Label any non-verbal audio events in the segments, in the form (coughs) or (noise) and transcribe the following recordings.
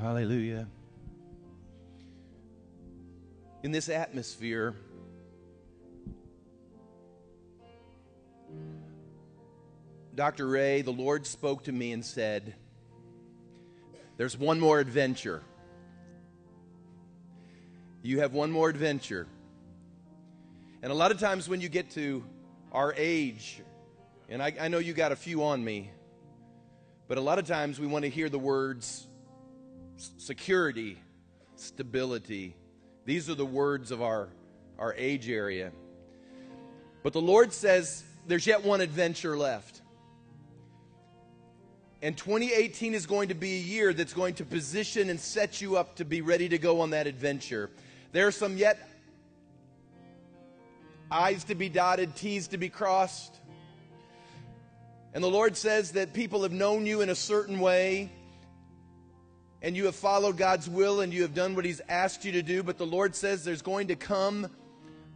Hallelujah. In this atmosphere, Dr. Ray, the Lord spoke to me and said, There's one more adventure. You have one more adventure. And a lot of times when you get to our age, and I, I know you got a few on me, but a lot of times we want to hear the words security, stability. These are the words of our, our age area. But the Lord says there's yet one adventure left. And 2018 is going to be a year that's going to position and set you up to be ready to go on that adventure. There are some yet I's to be dotted, T's to be crossed. And the Lord says that people have known you in a certain way, and you have followed God's will, and you have done what He's asked you to do. But the Lord says there's going to come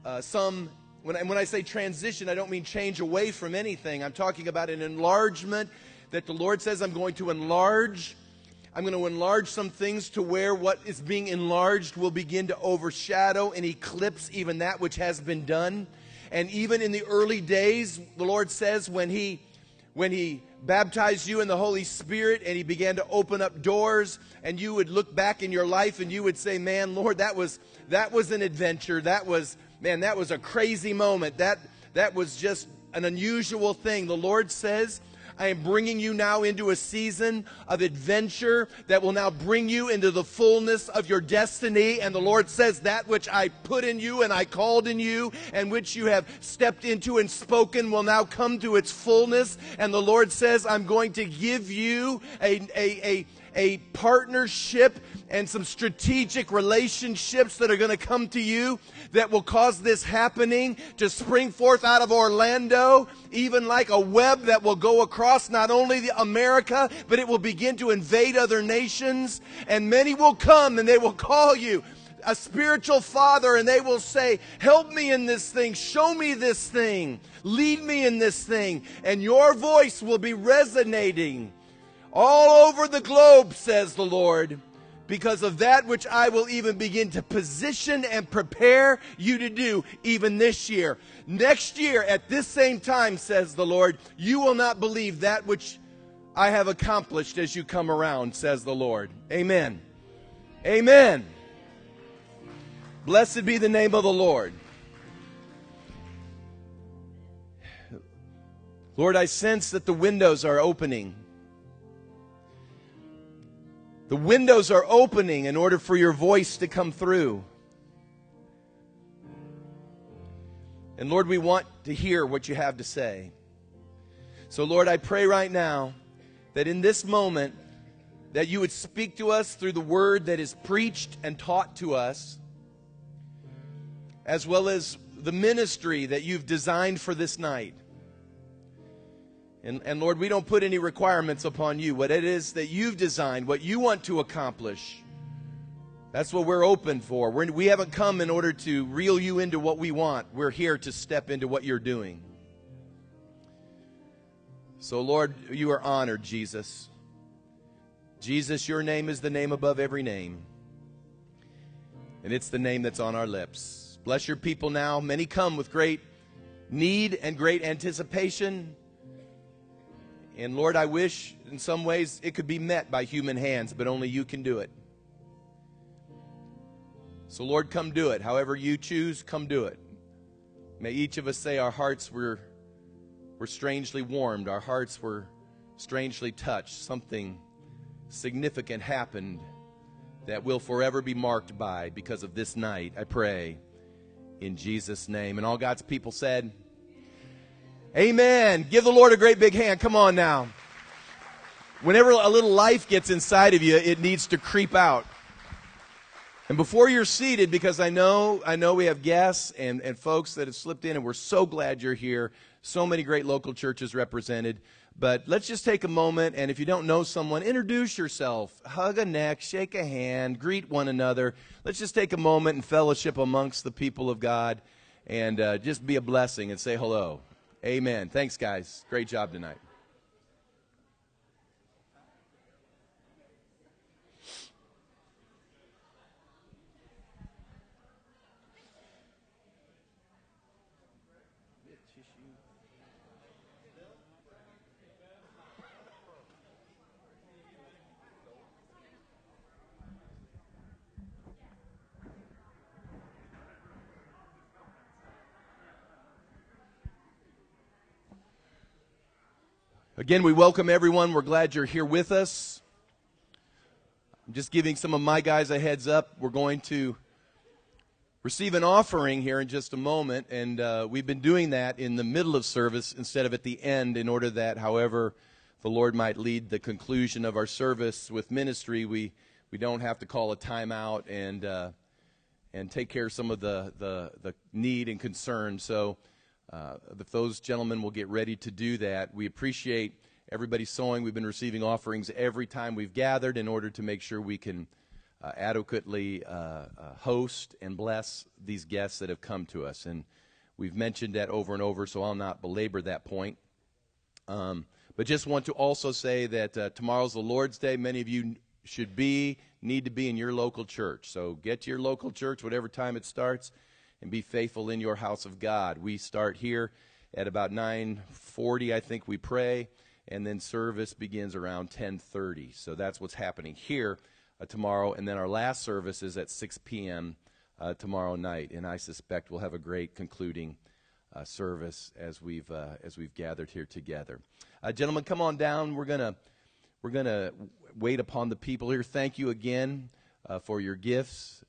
uh, some. When I, when I say transition, I don't mean change away from anything. I'm talking about an enlargement that the Lord says I'm going to enlarge. I'm going to enlarge some things to where what is being enlarged will begin to overshadow and eclipse even that which has been done. And even in the early days, the Lord says when He when he baptized you in the Holy Spirit and he began to open up doors and you would look back in your life and you would say, "Man, Lord, that was that was an adventure. That was man, that was a crazy moment. That that was just an unusual thing." The Lord says, I am bringing you now into a season of adventure that will now bring you into the fullness of your destiny. And the Lord says, That which I put in you and I called in you and which you have stepped into and spoken will now come to its fullness. And the Lord says, I'm going to give you a, a, a, a partnership and some strategic relationships that are going to come to you that will cause this happening to spring forth out of Orlando, even like a web that will go across not only America, but it will begin to invade other nations. And many will come and they will call you a spiritual father and they will say, Help me in this thing, show me this thing, lead me in this thing. And your voice will be resonating all over the globe, says the Lord because of that which I will even begin to position and prepare you to do even this year. Next year, at this same time, says the Lord, you will not believe that which I have accomplished as you come around, says the Lord. Amen. Amen. Blessed be the name of the Lord. Lord, I sense that the windows are opening the windows are opening in order for your voice to come through. And Lord, we want to hear what you have to say. So, Lord, I pray right now that in this moment, that you would speak to us through the word that is preached and taught to us, as well as the ministry that you've designed for this night. And, and Lord, we don't put any requirements upon you. What it is that you've designed, what you want to accomplish, that's what we're open for. We're, we haven't come in order to reel you into what we want. We're here to step into what you're doing. So, Lord, you are honored, Jesus. Jesus, your name is the name above every name. And it's the name that's on our lips. Bless your people now. Many come with great need and great anticipation. And Lord, I wish in some ways it could be met by human hands, but only you can do it. So, Lord, come do it. However you choose, come do it. May each of us say our hearts were, were strangely warmed, our hearts were strangely touched. Something significant happened that will forever be marked by because of this night. I pray in Jesus' name. And all God's people said, Amen. Give the Lord a great big hand. Come on now. Whenever a little life gets inside of you, it needs to creep out. And before you're seated, because I know, I know we have guests and, and folks that have slipped in, and we're so glad you're here. So many great local churches represented. But let's just take a moment, and if you don't know someone, introduce yourself. Hug a neck, shake a hand, greet one another. Let's just take a moment and fellowship amongst the people of God and uh, just be a blessing and say hello. Amen. Thanks, guys. Great job tonight. Again, we welcome everyone. We're glad you're here with us. I'm just giving some of my guys a heads up. We're going to receive an offering here in just a moment, and uh, we've been doing that in the middle of service instead of at the end, in order that, however, the Lord might lead the conclusion of our service with ministry, we we don't have to call a timeout and uh, and take care of some of the the, the need and concern. So uh, if those gentlemen will get ready to do that, we appreciate everybody sowing. We've been receiving offerings every time we've gathered in order to make sure we can uh, adequately uh, uh, host and bless these guests that have come to us. And we've mentioned that over and over, so I'll not belabor that point. Um, but just want to also say that uh, tomorrow's the Lord's Day. Many of you should be, need to be in your local church. So get to your local church, whatever time it starts and be faithful in your house of God. We start here at about 9:40 I think we pray and then service begins around 10:30. So that's what's happening here uh, tomorrow and then our last service is at 6 p.m. Uh, tomorrow night and I suspect we'll have a great concluding uh, service as we've uh, as we've gathered here together. Uh, gentlemen, come on down. We're gonna we're gonna wait upon the people here. Thank you again uh, for your gifts.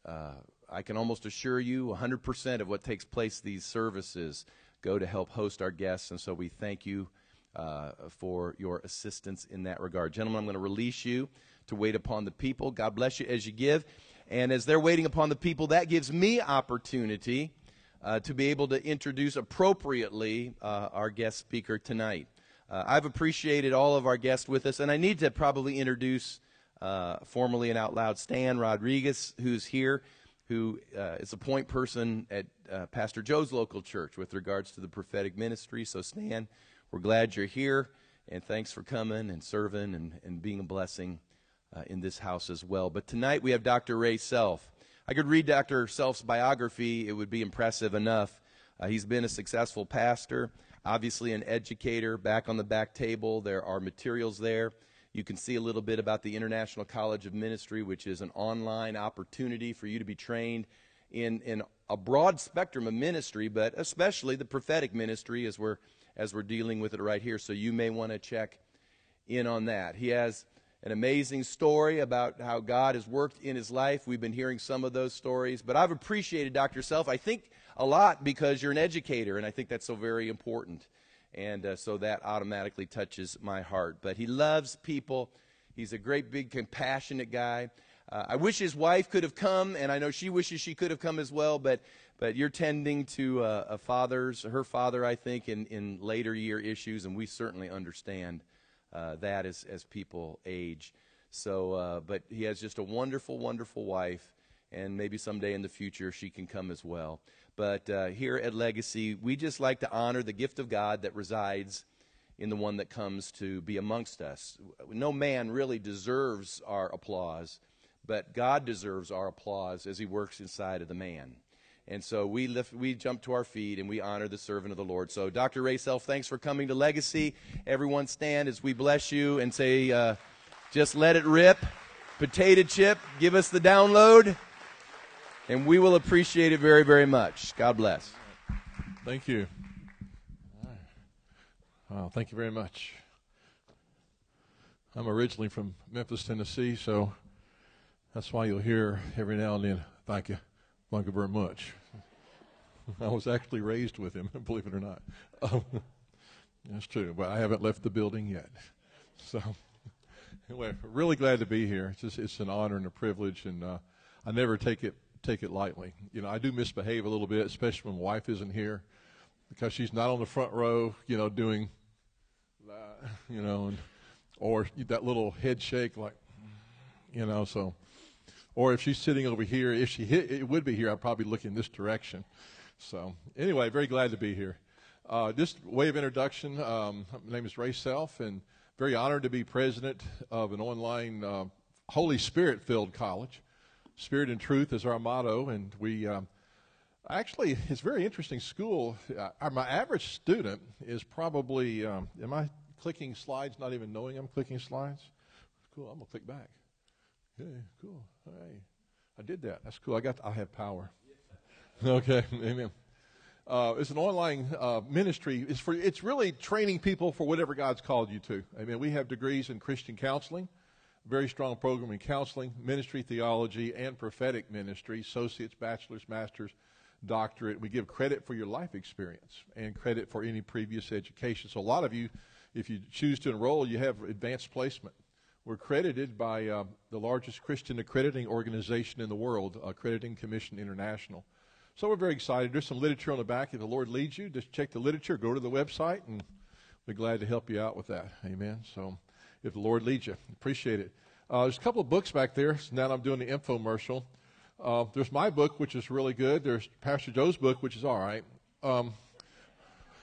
I can almost assure you 100% of what takes place these services go to help host our guests, and so we thank you uh, for your assistance in that regard. Gentlemen, I'm going to release you to wait upon the people. God bless you as you give. And as they're waiting upon the people, that gives me opportunity uh, to be able to introduce appropriately uh, our guest speaker tonight. Uh, I've appreciated all of our guests with us, and I need to probably introduce uh, formally and out loud Stan Rodriguez, who's here who uh, is a point person at uh, Pastor Joe's local church with regards to the prophetic ministry. So, Stan, we're glad you're here, and thanks for coming and serving and, and being a blessing uh, in this house as well. But tonight we have Dr. Ray Self. I could read Dr. Self's biography, it would be impressive enough. Uh, he's been a successful pastor, obviously an educator. Back on the back table, there are materials there. You can see a little bit about the International College of Ministry, which is an online opportunity for you to be trained in, in a broad spectrum of ministry, but especially the prophetic ministry as we're, as we're dealing with it right here. So you may want to check in on that. He has an amazing story about how God has worked in his life. We've been hearing some of those stories, but I've appreciated Dr. Self, I think, a lot because you're an educator, and I think that's so very important and uh, so that automatically touches my heart. But he loves people. He's a great, big, compassionate guy. Uh, I wish his wife could have come, and I know she wishes she could have come as well. But but you're tending to uh, a father's, her father, I think, in, in later year issues, and we certainly understand uh, that as as people age. So, uh, but he has just a wonderful, wonderful wife, and maybe someday in the future she can come as well. But uh, here at Legacy, we just like to honor the gift of God that resides in the one that comes to be amongst us. No man really deserves our applause, but God deserves our applause as he works inside of the man. And so we lift, we jump to our feet and we honor the servant of the Lord. So, Dr. Ray Self, thanks for coming to Legacy. Everyone stand as we bless you and say, uh, just let it rip. Potato chip, give us the download and we will appreciate it very, very much. God bless. Thank you. Wow, thank you very much. I'm originally from Memphis, Tennessee, so that's why you'll hear every now and then, thank you, thank you very much. (laughs) I was actually raised with him, (laughs) believe it or not. (laughs) That's true, but I haven't left the building yet. So, anyway, really glad to be here. It's, just, it's an honor and a privilege, and uh, I never take it take it lightly. You know, I do misbehave a little bit, especially when my wife isn't here, because she's not on the front row. You know, doing. (laughs) You know, and or that little head shake, like, you know. So, or if she's sitting over here, if she hit, it would be here, I'd probably look in this direction. So, anyway, very glad to be here. Uh, just way of introduction. Um, my name is Ray Self, and very honored to be president of an online uh, Holy Spirit filled college. Spirit and truth is our motto, and we um, Actually, it's very interesting school. Uh, my average student is probably, um, am I clicking slides not even knowing I'm clicking slides? Cool, I'm going to click back. Okay, cool. Hey, I did that. That's cool. I got, I have power. (laughs) okay, amen. Uh, it's an online uh, ministry. It's for it's really training people for whatever God's called you to. I mean, we have degrees in Christian counseling, very strong program in counseling, ministry theology, and prophetic ministry. Associates, bachelors, masters, doctorate. We give credit for your life experience and credit for any previous education. So a lot of you, if you choose to enroll, you have advanced placement. We're accredited by uh, the largest Christian accrediting organization in the world, Accrediting Commission International. So we're very excited. There's some literature on the back. If the Lord leads you, just check the literature, go to the website, and we're glad to help you out with that. Amen. So if the Lord leads you, appreciate it. Uh, there's a couple of books back there. So now I'm doing the infomercial. Uh, there's my book, which is really good. There's Pastor Joe's book, which is all right. Um,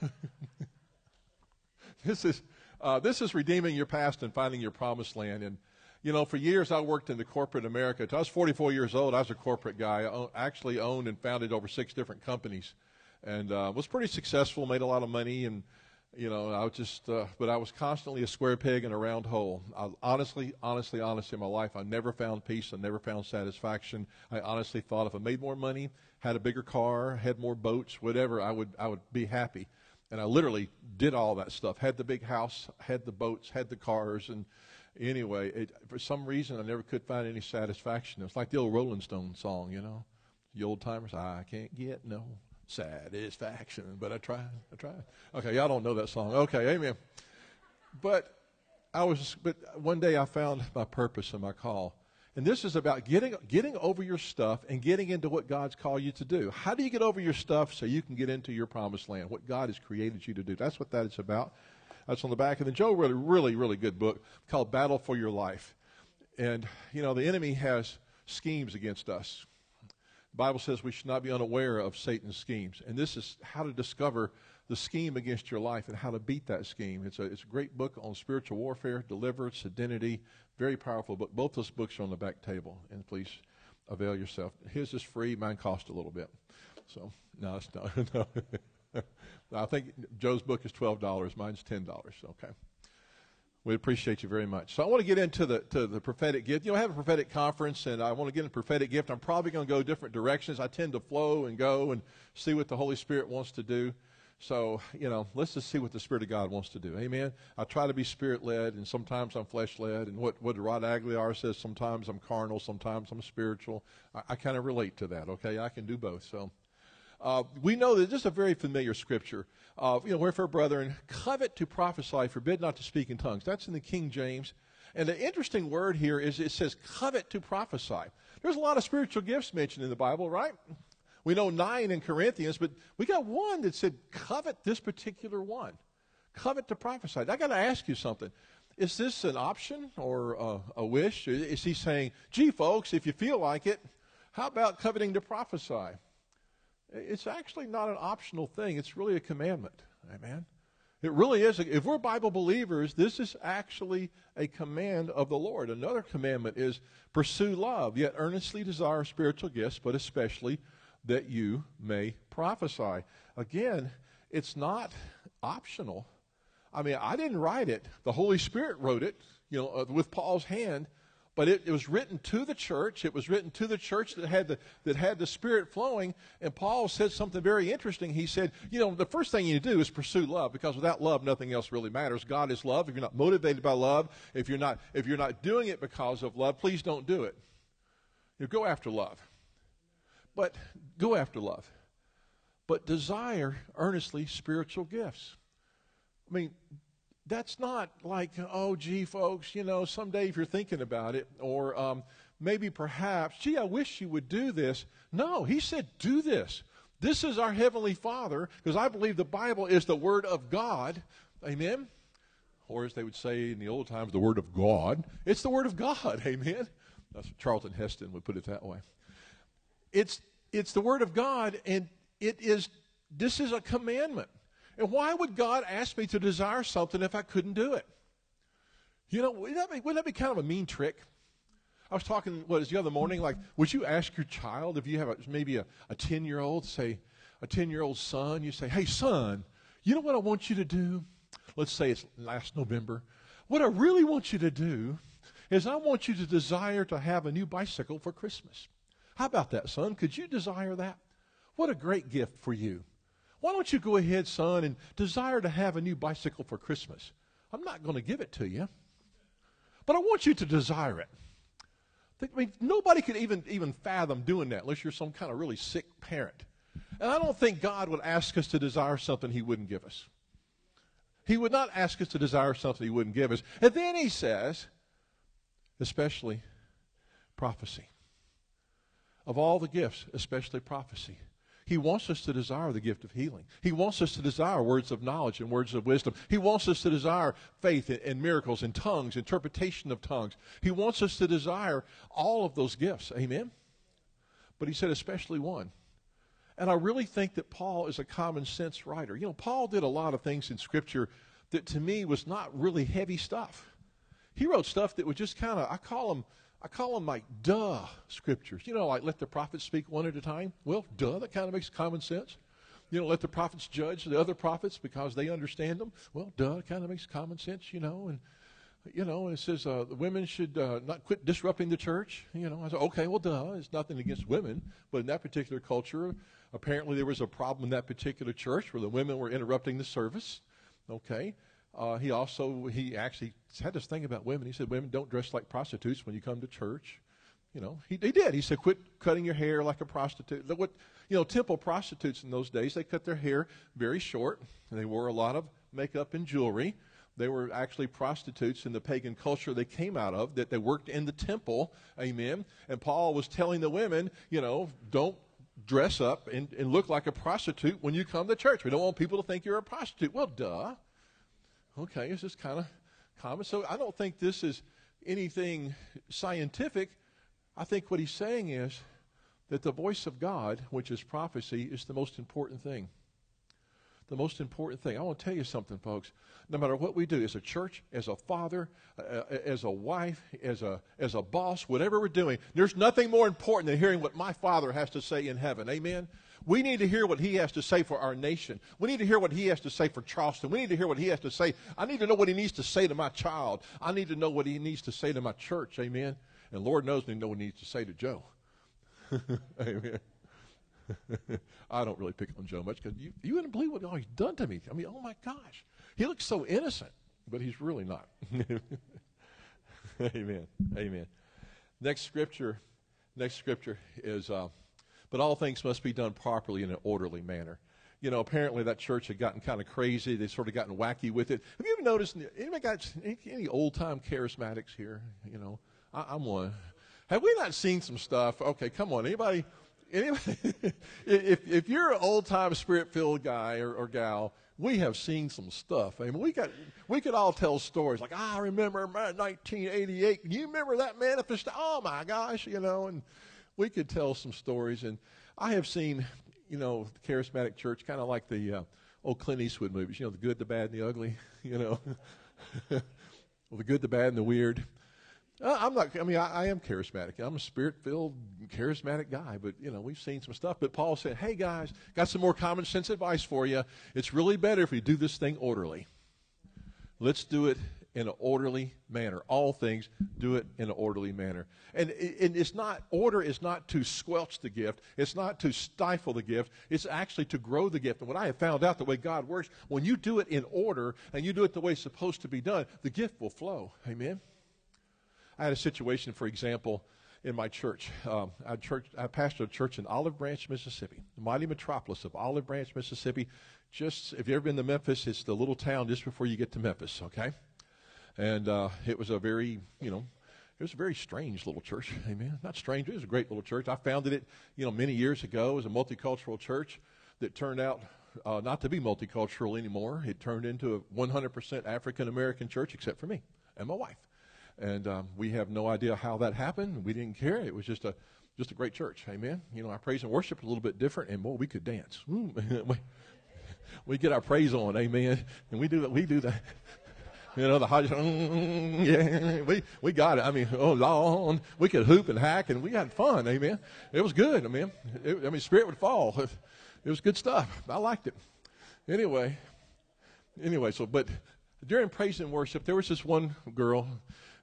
(laughs) this is uh, this is redeeming your past and finding your promised land. And you know, for years I worked in the corporate America. I was 44 years old, I was a corporate guy. I actually owned and founded over six different companies, and uh, was pretty successful. Made a lot of money, and you know, I was just, uh, but I was constantly a square peg in a round hole. I, honestly, honestly, honestly, in my life, I never found peace. I never found satisfaction. I honestly thought if I made more money, had a bigger car, had more boats, whatever, I would, I would be happy. And I literally did all that stuff. Had the big house, had the boats, had the cars, and anyway, it, for some reason, I never could find any satisfaction. It was like the old Rolling Stone song, you know, the old timers. I can't get no satisfaction. But I tried. I tried. Okay, y'all don't know that song. Okay, amen. But I was, but one day I found my purpose and my call. And this is about getting, getting over your stuff and getting into what God's called you to do. How do you get over your stuff so you can get into your promised land, what God has created you to do? That's what that is about. That's on the back. And then Joe wrote a really, really good book called Battle for Your Life. And, you know, the enemy has schemes against us. The Bible says we should not be unaware of Satan's schemes. And this is how to discover the scheme against your life and how to beat that scheme. It's a, it's a great book on spiritual warfare, deliverance, identity. Very powerful book. Both those books are on the back table. And please avail yourself. His is free. Mine cost a little bit. So, no, it's not. (laughs) no. I think Joe's book is $12. Mine's $10. Okay. We appreciate you very much. So I want to get into the to the prophetic gift. You know, I have a prophetic conference, and I want to get into prophetic gift. I'm probably going to go different directions. I tend to flow and go and see what the Holy Spirit wants to do. So you know, let's just see what the Spirit of God wants to do. Amen. I try to be Spirit led, and sometimes I'm flesh led. And what what Rod Aguilar says, sometimes I'm carnal, sometimes I'm spiritual. I, I kind of relate to that. Okay, I can do both. So. Uh, we know that this is a very familiar scripture. Uh, you know, wherefore, brethren, covet to prophesy, forbid not to speak in tongues. That's in the King James. And the interesting word here is it says covet to prophesy. There's a lot of spiritual gifts mentioned in the Bible, right? We know nine in Corinthians, but we got one that said covet this particular one. Covet to prophesy. I got to ask you something. Is this an option or a, a wish? Is he saying, gee, folks, if you feel like it, how about coveting to prophesy? It's actually not an optional thing, it's really a commandment. Amen. It really is. If we're Bible believers, this is actually a command of the Lord. Another commandment is pursue love, yet earnestly desire spiritual gifts, but especially that you may prophesy. Again, it's not optional. I mean, I didn't write it. The Holy Spirit wrote it, you know, uh, with Paul's hand but it, it, was written to the church. It was written to the church that had the, that had the Spirit flowing. And Paul said something very interesting. He said, you know, the first thing you do is pursue love because without love, nothing else really matters. God is love. If you're not motivated by love, if you're not, if you're not doing it because of love, please don't do it. You know, go after love. But go after love. But desire earnestly spiritual gifts. I mean, that's not like, oh, gee, folks, you know, someday if you're thinking about it, or um, maybe perhaps, gee, I wish you would do this. No, he said, do this. This is our Heavenly Father, because I believe the Bible is the Word of God. Amen? Or as they would say in the old times, the Word of God. It's the Word of God. (laughs) Amen? That's Charlton Heston would put it that way. It's, it's the Word of God, and it is, this is a commandment. And why would God ask me to desire something if I couldn't do it? You know, wouldn't that be, wouldn't that be kind of a mean trick? I was talking, what is the other morning? Like, would you ask your child if you have a, maybe a 10 year old, say, a 10 year old son, you say, hey, son, you know what I want you to do? Let's say it's last November. What I really want you to do is I want you to desire to have a new bicycle for Christmas. How about that, son? Could you desire that? What a great gift for you. Why don't you go ahead, son, and desire to have a new bicycle for Christmas? I'm not going to give it to you, but I want you to desire it. I mean, nobody could even, even fathom doing that unless you're some kind of really sick parent. And I don't think God would ask us to desire something He wouldn't give us. He would not ask us to desire something He wouldn't give us. And then He says, especially prophecy. Of all the gifts, especially prophecy. He wants us to desire the gift of healing. He wants us to desire words of knowledge and words of wisdom. He wants us to desire faith and miracles and tongues, interpretation of tongues. He wants us to desire all of those gifts. Amen? But he said, especially one. And I really think that Paul is a common sense writer. You know, Paul did a lot of things in Scripture that to me was not really heavy stuff. He wrote stuff that was just kind of, I call them I call them like duh scriptures. You know, like let the prophets speak one at a time. Well, duh, that kind of makes common sense. You know, let the prophets judge the other prophets because they understand them. Well, duh, it kind of makes common sense, you know. And, you know, and it says uh, the women should uh, not quit disrupting the church. You know, I said, okay, well, duh, it's nothing against women. But in that particular culture, apparently there was a problem in that particular church where the women were interrupting the service. Okay. Uh, he also he actually had this thing about women. He said women don't dress like prostitutes when you come to church. You know, he, he did. He said, quit cutting your hair like a prostitute. What, you know, temple prostitutes in those days, they cut their hair very short, and they wore a lot of makeup and jewelry. They were actually prostitutes in the pagan culture they came out of, that they worked in the temple. Amen. And Paul was telling the women, you know, don't dress up and, and look like a prostitute when you come to church. We don't want people to think you're a prostitute. Well, duh. Okay, this is kind of common. So I don't think this is anything scientific. I think what he's saying is that the voice of God, which is prophecy, is the most important thing. The most important thing. I want to tell you something, folks. No matter what we do, as a church, as a father, uh, as a wife, as a, as a boss, whatever we're doing, there's nothing more important than hearing what my father has to say in heaven. Amen? We need to hear what he has to say for our nation. We need to hear what he has to say for Charleston. We need to hear what he has to say. I need to know what he needs to say to my child. I need to know what he needs to say to my church. Amen. And Lord knows me know what he needs to say to Joe. (laughs) Amen. (laughs) I don't really pick on Joe much because you, you wouldn't believe what all he's done to me. I mean, oh my gosh. He looks so innocent, but he's really not. (laughs) Amen. Amen. Next scripture, next scripture is uh, but all things must be done properly in an orderly manner. You know, apparently that church had gotten kind of crazy. They sort of gotten wacky with it. Have you ever noticed? Anybody got any, old time charismatics here? You know, I, am one. Have we not seen some stuff? Okay, come on. Anybody? Anybody? (laughs) if if you're an old time spirit filled guy or, or gal, we have seen some stuff. I mean, we got we could all tell stories like I remember 1988. You remember that manifest? Oh my gosh, you know, and we could tell some stories. And I have seen, you know, the charismatic church kind of like the uh, old Clint Eastwood movies, you know, the good, the bad, and the ugly, (laughs) you know. well, (laughs) the good, the bad, and the weird. Uh, I'm not, I mean, I, I am charismatic. I'm a spirit filled, charismatic guy, but, you know, we've seen some stuff. But Paul said, hey, guys, got some more common sense advice for you. It's really better if we do this thing orderly. Let's do it in an orderly manner. All things, do it in an orderly manner. And, and it's not, order is not to squelch the gift. It's not to stifle the gift. It's actually to grow the gift. And what I have found out the way God works, when you do it in order and you do it the way it's supposed to be done, the gift will flow. Amen? I had a situation, for example, in my church. Um, I, church, I pastored a church in Olive Branch, Mississippi, the mighty metropolis of Olive Branch, Mississippi. Just, if you've ever been to Memphis, it's the little town just before you get to Memphis, okay? And uh, it was a very, you know, it was a very strange little church. (laughs) Amen. Not strange. It was a great little church. I founded it, you know, many years ago as a multicultural church that turned out uh, not to be multicultural anymore. It turned into a 100% African American church, except for me and my wife. And um, we have no idea how that happened. We didn't care. It was just a just a great church. Amen. You know, our praise and worship a little bit different, and boy, we could dance. (laughs) we get our praise on. Amen. And we do we do that. You know, the mm, (laughs) yeah, we, we got it. I mean, oh, Lord, we could hoop and hack and we had fun. Amen. It was good. I mean, it, I mean, spirit would fall. (laughs) It was good stuff. I liked it. Anyway, anyway, so, but during praise and worship, there was this one girl.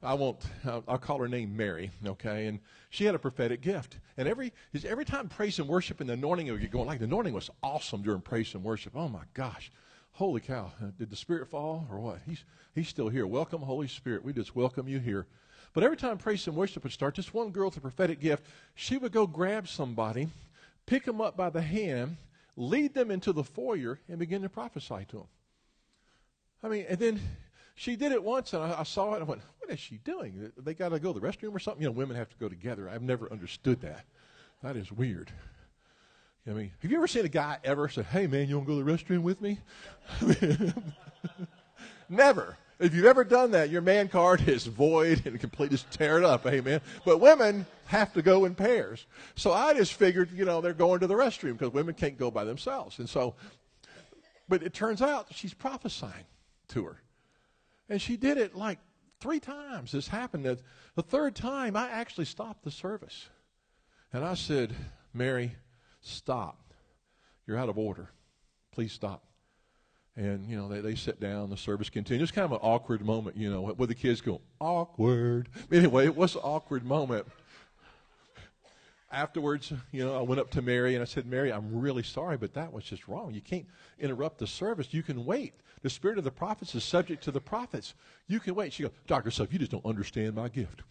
I won't. I'll call her name Mary. Okay, and she had a prophetic gift. And every every time praise and worship and the anointing would get going, like the anointing was awesome during praise and worship. Oh my gosh, holy cow! (laughs) Did the Spirit fall or what? He's he's still here. Welcome, Holy Spirit. We just welcome you here. But every time praise and worship would start, this one girl with a prophetic gift, she would go grab somebody, pick them up by the hand, lead them into the foyer, and begin to prophesy to them. I mean, and then she did it once, and I, I saw it, and I went, what is she doing? They got to go to the restroom or something? You know, women have to go together. I've never understood that. That is weird. I mean, have you ever seen a guy ever say, hey, man, you want to go to the restroom with me? (laughs) never. If you've ever done that, your man card is void and completely just tear it up, amen. But women have to go in pairs. So I just figured, you know, they're going to the restroom because women can't go by themselves. And so, but it turns out she's prophesying to her. And she did it like three times. This happened. That the third time, I actually stopped the service. And I said, Mary, stop. You're out of order. Please stop. And, you know, they, they sit down, the service continues. It's kind of an awkward moment, you know, where the kids go, awkward. Anyway, it was an awkward moment. Afterwards, you know, I went up to Mary and I said, Mary, I'm really sorry, but that was just wrong. You can't interrupt the service. You can wait. The spirit of the prophets is subject to the prophets. You can wait. She goes, Dr. Self, you just don't understand my gift.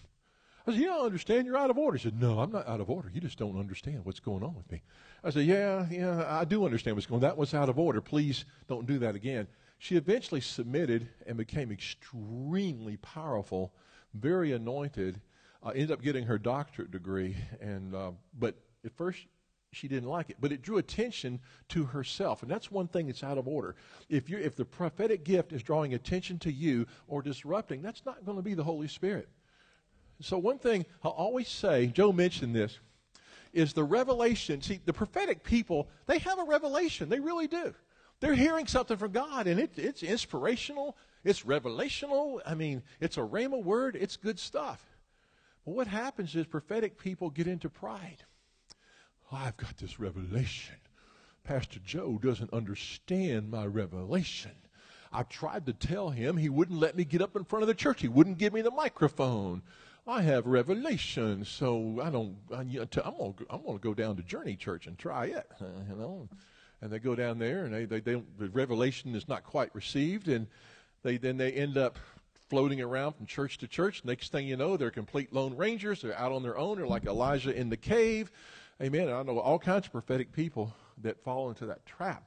I said, Yeah, I understand. You're out of order. She said, No, I'm not out of order. You just don't understand what's going on with me. I said, Yeah, yeah, I do understand what's going on. That was out of order. Please don't do that again. She eventually submitted and became extremely powerful, very anointed. Uh, ended up getting her doctorate degree, and uh, but at first she didn't like it. But it drew attention to herself. And that's one thing that's out of order. If, you if the prophetic gift is drawing attention to you or disrupting, that's not going to be the Holy Spirit. So, one thing I'll always say, Joe mentioned this, is the revelation. See, the prophetic people, they have a revelation. They really do. They're hearing something from God, and it, it's inspirational, it's revelational. I mean, it's a rhema word, it's good stuff. But what happens is prophetic people get into pride. Oh, I've got this revelation. Pastor Joe doesn't understand my revelation. I tried to tell him he wouldn't let me get up in front of the church. He wouldn't give me the microphone. I have revelation, so I don't. I, am gonna I'm gonna go down to Journey Church and try it. (laughs) You know, and they go down there, and they, they, they the revelation is not quite received, and they then they end up floating around from church to church. Next thing you know, they're complete lone rangers. They're out on their own. They're like Elijah in the cave. Amen. I know all kinds of prophetic people that fall into that trap.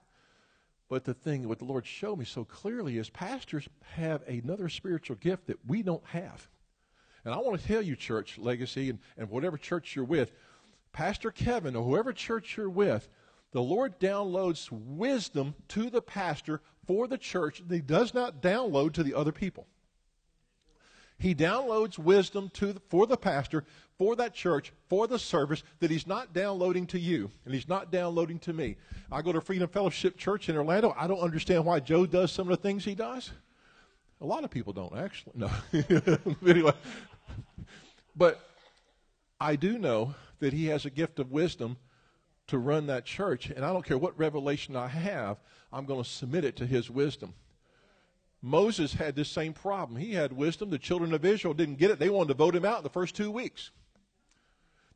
But the thing, what the Lord showed me so clearly is pastors have another spiritual gift that we don't have. And I want to tell you, church, legacy, and, and whatever church you're with, Pastor Kevin or whoever church you're with, the Lord downloads wisdom to the pastor for the church that he does not download to the other people. He downloads wisdom to the, for the pastor, for that church, for the service that he's not downloading to you and he's not downloading to me. I go to Freedom Fellowship Church in Orlando. I don't understand why Joe does some of the things he does. A lot of people don't actually. No. (laughs) anyway, but I do know that he has a gift of wisdom to run that church, and I don't care what revelation I have, I'm going to submit it to his wisdom. Moses had this same problem. He had wisdom. The children of Israel didn't get it. They wanted to vote him out in the first two weeks.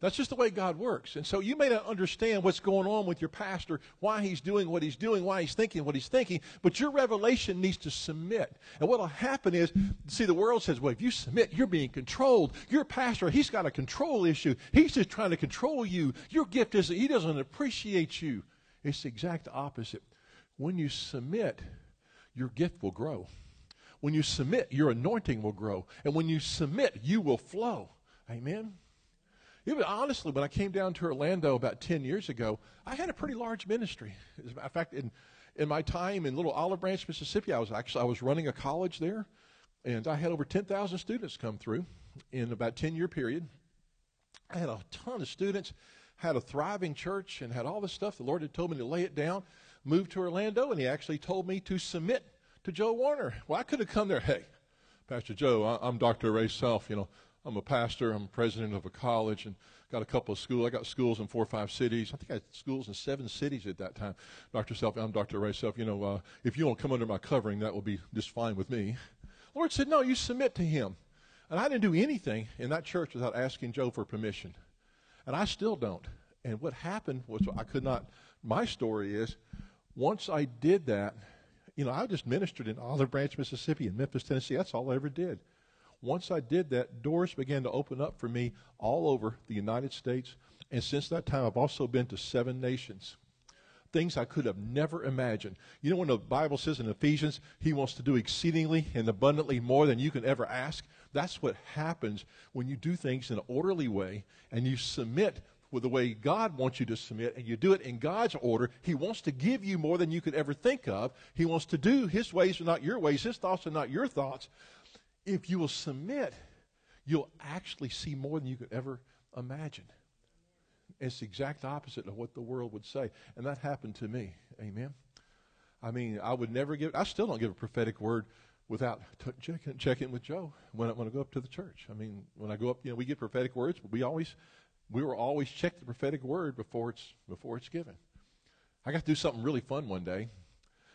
That's just the way God works. And so you may not understand what's going on with your pastor, why he's doing what he's doing, why he's thinking what he's thinking, but your revelation needs to submit. And what will happen is, see, the world says, well, if you submit, you're being controlled. Your pastor, he's got a control issue. He's just trying to control you. Your gift is he doesn't appreciate you. It's the exact opposite. When you submit, your gift will grow. When you submit, your anointing will grow. And when you submit, you will flow. Amen? Even honestly, when I came down to Orlando about 10 years ago, I had a pretty large ministry. As a matter of fact, in, in my time in Little Olive Branch, Mississippi, I was actually I was running a college there, and I had over 10,000 students come through in about 10 year period. I had a ton of students, had a thriving church, and had all this stuff. The Lord had told me to lay it down moved to Orlando, and he actually told me to submit to Joe Warner. Well, I could have come there. Hey, Pastor Joe, I, am Dr. Ray Self. You know, I'm a pastor. I'm president of a college and got a couple of schools. I got schools in four or five cities. I think I had schools in seven cities at that time. Dr. Self, I'm Dr. Ray Self. You know, uh, if you don't come under my covering, that will be just fine with me. The Lord said, no, you submit to Him. And I didn't do anything in that church without asking Joe for permission. And I still don't. And what happened was I could not, my story is, once I did that, you know, I just ministered in Olive Branch, Mississippi, and Memphis, Tennessee. That's all I ever did. Once I did that, doors began to open up for me all over the United States. And since that time, I've also been to seven nations. Things I could have never imagined. You know, when the Bible says in Ephesians, He wants to do exceedingly and abundantly more than you can ever ask, that's what happens when you do things in an orderly way and you submit with the way God wants you to submit, and you do it in God's order. He wants to give you more than you could ever think of. He wants to do His ways are not your ways, His thoughts are not your thoughts. If you will submit, you'll actually see more than you could ever imagine. It's the exact opposite of what the world would say. And that happened to me. Amen. I mean, I would never give, I still don't give a prophetic word without t- checking, checking with Joe when I, when I go up to the church. I mean, when I go up, you know, we get prophetic words, but we always we were always check the prophetic word before it's before it's given. I got to do something really fun one day.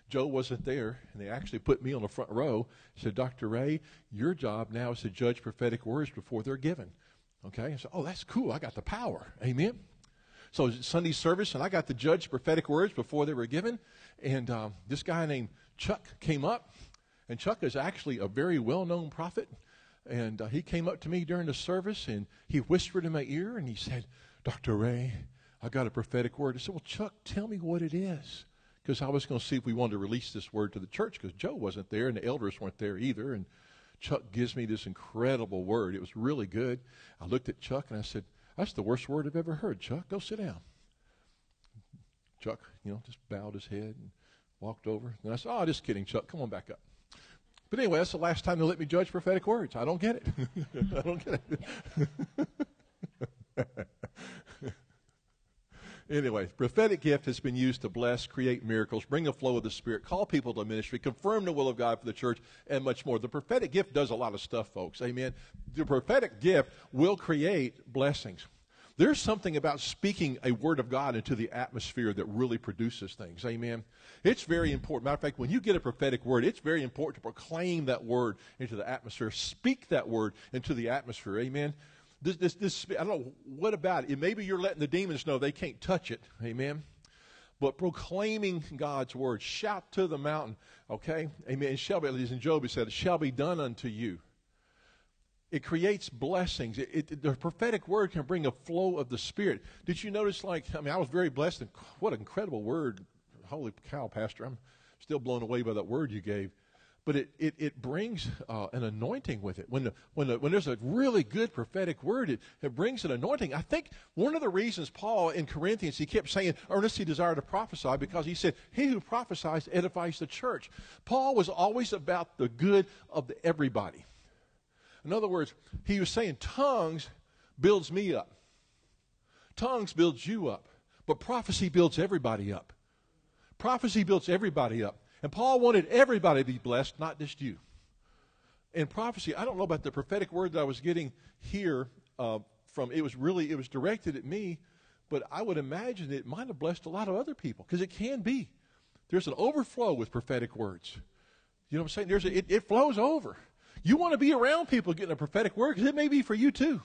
Joe wasn't there, and they actually put me on the front row. Said, "Dr. Ray, your job now is to judge prophetic words before they're given." Okay, I said, "Oh, that's cool. I got the power." Amen. So Sunday service, and I got to judge prophetic words before they were given. And um, this guy named Chuck came up, and Chuck is actually a very well-known prophet. And uh, he came up to me during the service and he whispered in my ear and he said, Dr. Ray, I got a prophetic word. I said, Well, Chuck, tell me what it is. Because I was going to see if we wanted to release this word to the church because Joe wasn't there and the elders weren't there either. And Chuck gives me this incredible word. It was really good. I looked at Chuck and I said, That's the worst word I've ever heard. Chuck, go sit down. Chuck, you know, just bowed his head and walked over. And I said, Oh, just kidding, Chuck. Come on back up. But anyway, that's the last time they let me judge prophetic words. I don't get it. (laughs) I don't get it. (laughs) anyway, prophetic gift has been used to bless, create miracles, bring a flow of the Spirit, call people to ministry, confirm the will of God for the church, and much more. The prophetic gift does a lot of stuff, folks. Amen. The prophetic gift will create blessings. There's something about speaking a word of God into the atmosphere that really produces things. Amen. It's very important. Matter of fact, when you get a prophetic word, it's very important to proclaim that word into the atmosphere. Speak that word into the atmosphere. Amen. This, this, this, I don't know what about it. Maybe you're letting the demons know they can't touch it. Amen. But proclaiming God's word, shout to the mountain. Okay, Amen. It shall be, as in Job, he said, "It shall be done unto you." It creates blessings. It, it, the prophetic word can bring a flow of the Spirit. Did you notice, like, I mean, I was very blessed. And what an incredible word. Holy cow, Pastor. I'm still blown away by that word you gave. But it, it, it brings uh, an anointing with it. When, the, when, the, when there's a really good prophetic word, it, it brings an anointing. I think one of the reasons Paul in Corinthians, he kept saying, earnestly desire to prophesy, because he said, he who prophesies edifies the church. Paul was always about the good of the everybody. In other words, he was saying tongues builds me up. Tongues builds you up. But prophecy builds everybody up. Prophecy builds everybody up. And Paul wanted everybody to be blessed, not just you. In prophecy, I don't know about the prophetic word that I was getting here uh, from, it was really, it was directed at me, but I would imagine it might have blessed a lot of other people, because it can be. There's an overflow with prophetic words. You know what I'm saying? There's a, it, it flows over. You want to be around people getting a prophetic word because it may be for you too.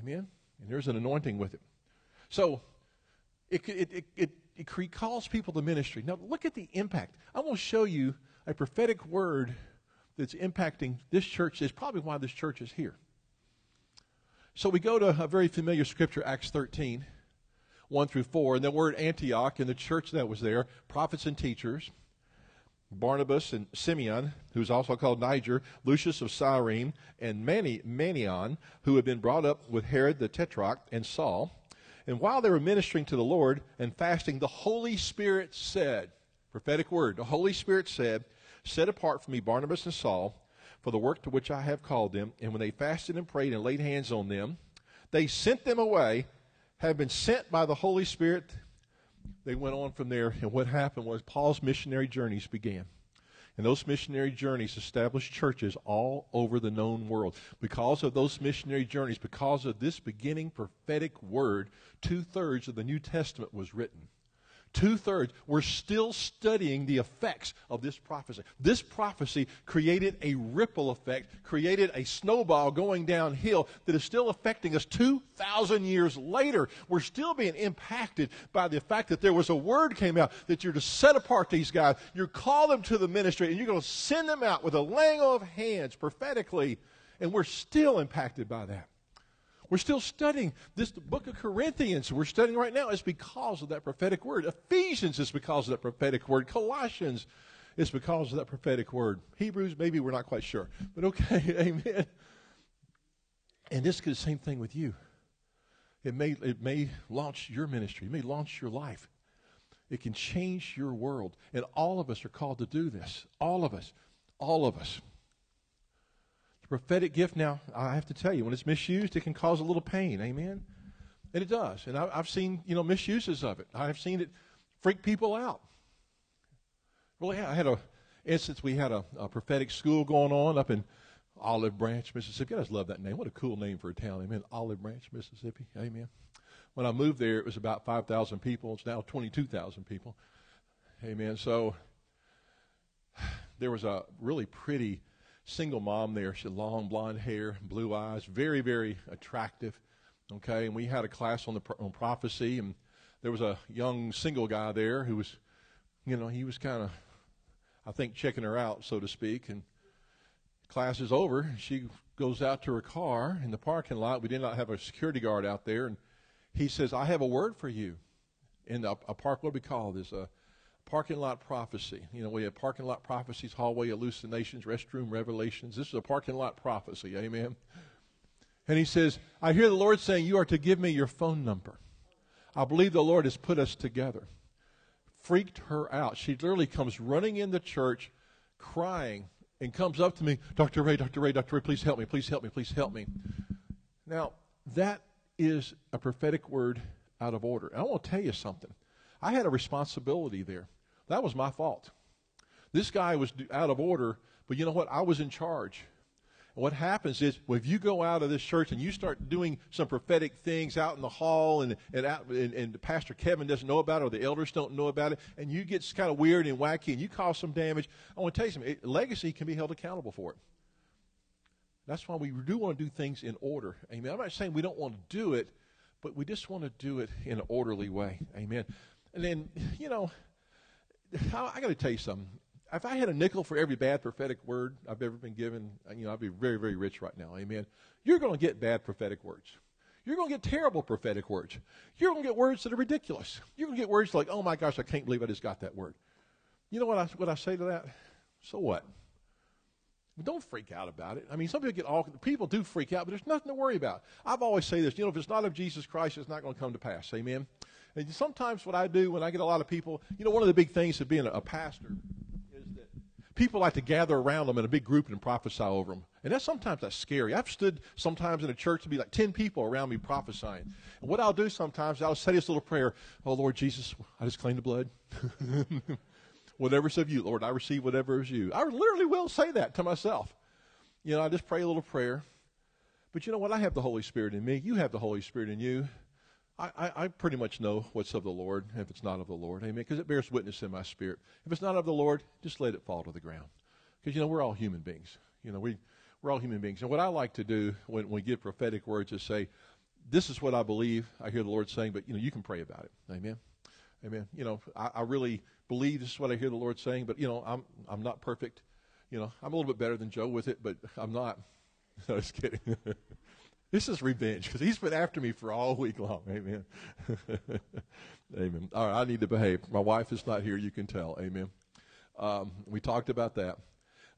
Amen? And there's an anointing with it. So it, it, it, it, it calls people to ministry. Now look at the impact. I want to show you a prophetic word that's impacting this church. Is probably why this church is here. So we go to a very familiar scripture, Acts 13, 1 through 4, and the word Antioch and the church that was there, prophets and teachers. Barnabas and Simeon, who's also called Niger, Lucius of Cyrene, and Mani, Manaen, who had been brought up with Herod the Tetrarch and Saul. And while they were ministering to the Lord and fasting, the Holy Spirit said, prophetic word, the Holy Spirit said, Set apart for me Barnabas and Saul for the work to which I have called them. And when they fasted and prayed and laid hands on them, they sent them away, have been sent by the Holy Spirit they went on from there, and what happened was Paul's missionary journeys began. And those missionary journeys established churches all over the known world. Because of those missionary journeys, because of this beginning prophetic word, two thirds of the New Testament was written two thirds, we're still studying the effects of this prophecy. This prophecy created a ripple effect, created a snowball going downhill that is still affecting us 2,000 years later. We're still being impacted by the fact that there was a word came out that you're to set apart these guys, you're call them to the ministry, and you're going to send them out with a laying of hands prophetically. And we're still impacted by that. We're still studying this book of Corinthians. We're studying right now. It's because of that prophetic word. Ephesians is because of that prophetic word. Colossians is because of that prophetic word. Hebrews, maybe we're not quite sure. But okay, (laughs) amen. And this is the same thing with you. It may, it may launch your ministry. It may launch your life. It can change your world. And all of us are called to do this. All of us. All of us. Prophetic gift, now, I have to tell you, when it's misused, it can cause a little pain. Amen? And it does. And I, have seen, you know, misuses of it. I've seen it freak people out. Really, I had a instance, we had a, a prophetic school going on up in Olive Branch, Mississippi. I just love that name. What a cool name for a town. Amen. Olive Branch, Mississippi. Amen. When I moved there, it was about 5,000 people. It's now 22,000 people. Amen. So (sighs) there was a really pretty single mom there. She had long blonde hair, blue eyes, very, very attractive. Okay, and we had a class on the on prophecy, and there was a young single guy there who was, you know, he was kind of, I think, checking her out, so to speak. And class is over. She goes out to her car in the parking lot. We did not have a security guard out there, and he says, "I have a word for you." In a, a park, what do we call this? A parking lot prophecy. You know, we have parking lot prophecies, hallway hallucinations, restroom revelations. This is a parking lot prophecy. Amen. And he says, I hear the Lord saying, You are to give me your phone number. I believe the Lord has put us together. Freaked her out. She literally comes running in the church crying and comes up to me, Dr. Ray, Dr. Ray, Dr. Ray, please help me, please help me, please help me. Now, that is a prophetic word out of order. And I want to tell you something. I had a responsibility there. That was my fault. This guy was out of order, but you know what? I was in charge. And what happens is, well, if you go out of this church and you start doing some prophetic things out in the hall, and and, out, and, and Pastor Kevin doesn't know about it, or the elders don't know about it, and you get kind of weird and wacky, and you cause some damage, I want to tell you something. It, legacy can be held accountable for it. That's why we do want to do things in order. Amen. I'm not saying we don't want to do it, but we just want to do it in an orderly way. Amen. And then, you know, I got to tell you something. If I had a nickel for every bad prophetic word I've ever been given, uh, you know, I'd be very, very rich right now. Amen. You're going to get bad prophetic words. You're going to get terrible prophetic words. You're going to get words that are ridiculous. You're going to get words like, "Oh my gosh, I can't believe I just got that word." You know what I what I say to that? So what? Don't freak out about it. I mean, some people get all people do freak out, but there's nothing to worry about. I've always say this. You know, if it's not of Jesus Christ, it's not going to come to pass. Amen. And sometimes what I do when I get a lot of people, you know, one of the big things of being a, pastor is that people like to gather around them in a big group and prophesy over them. And that's sometimes that's scary. I've stood sometimes in a church to be like 10 people around me prophesying. And what I'll do sometimes, I'll say this little prayer, Oh Lord Jesus, I just claim the blood. (laughs) whatever's of you, Lord, I receive whatever is you. I literally will say that to myself. You know, I just pray a little prayer. But you know what? I have the Holy Spirit in me. You have the Holy Spirit in you. I, I, I, pretty much know what's of the Lord if it's not of the Lord. Amen. Because it bears witness in my spirit. If it's not of the Lord, just let it fall to the ground. Because, you know, we're all human beings. You know, we, we're all human beings. And what I like to do when, we give prophetic words is say, this is what I believe I hear the Lord saying, but, you know, you can pray about it. Amen. Amen. You know, I, I really believe this is what I hear the Lord saying, but, you know, I'm, I'm not perfect. You know, I'm a little bit better than Joe with it, but I'm not. (laughs) No, just kidding. (laughs) This is revenge because he's been after me for all week long. Amen. (laughs) Amen. All right, I need to behave. My wife is not here, you can tell. Amen. Um, we talked about that.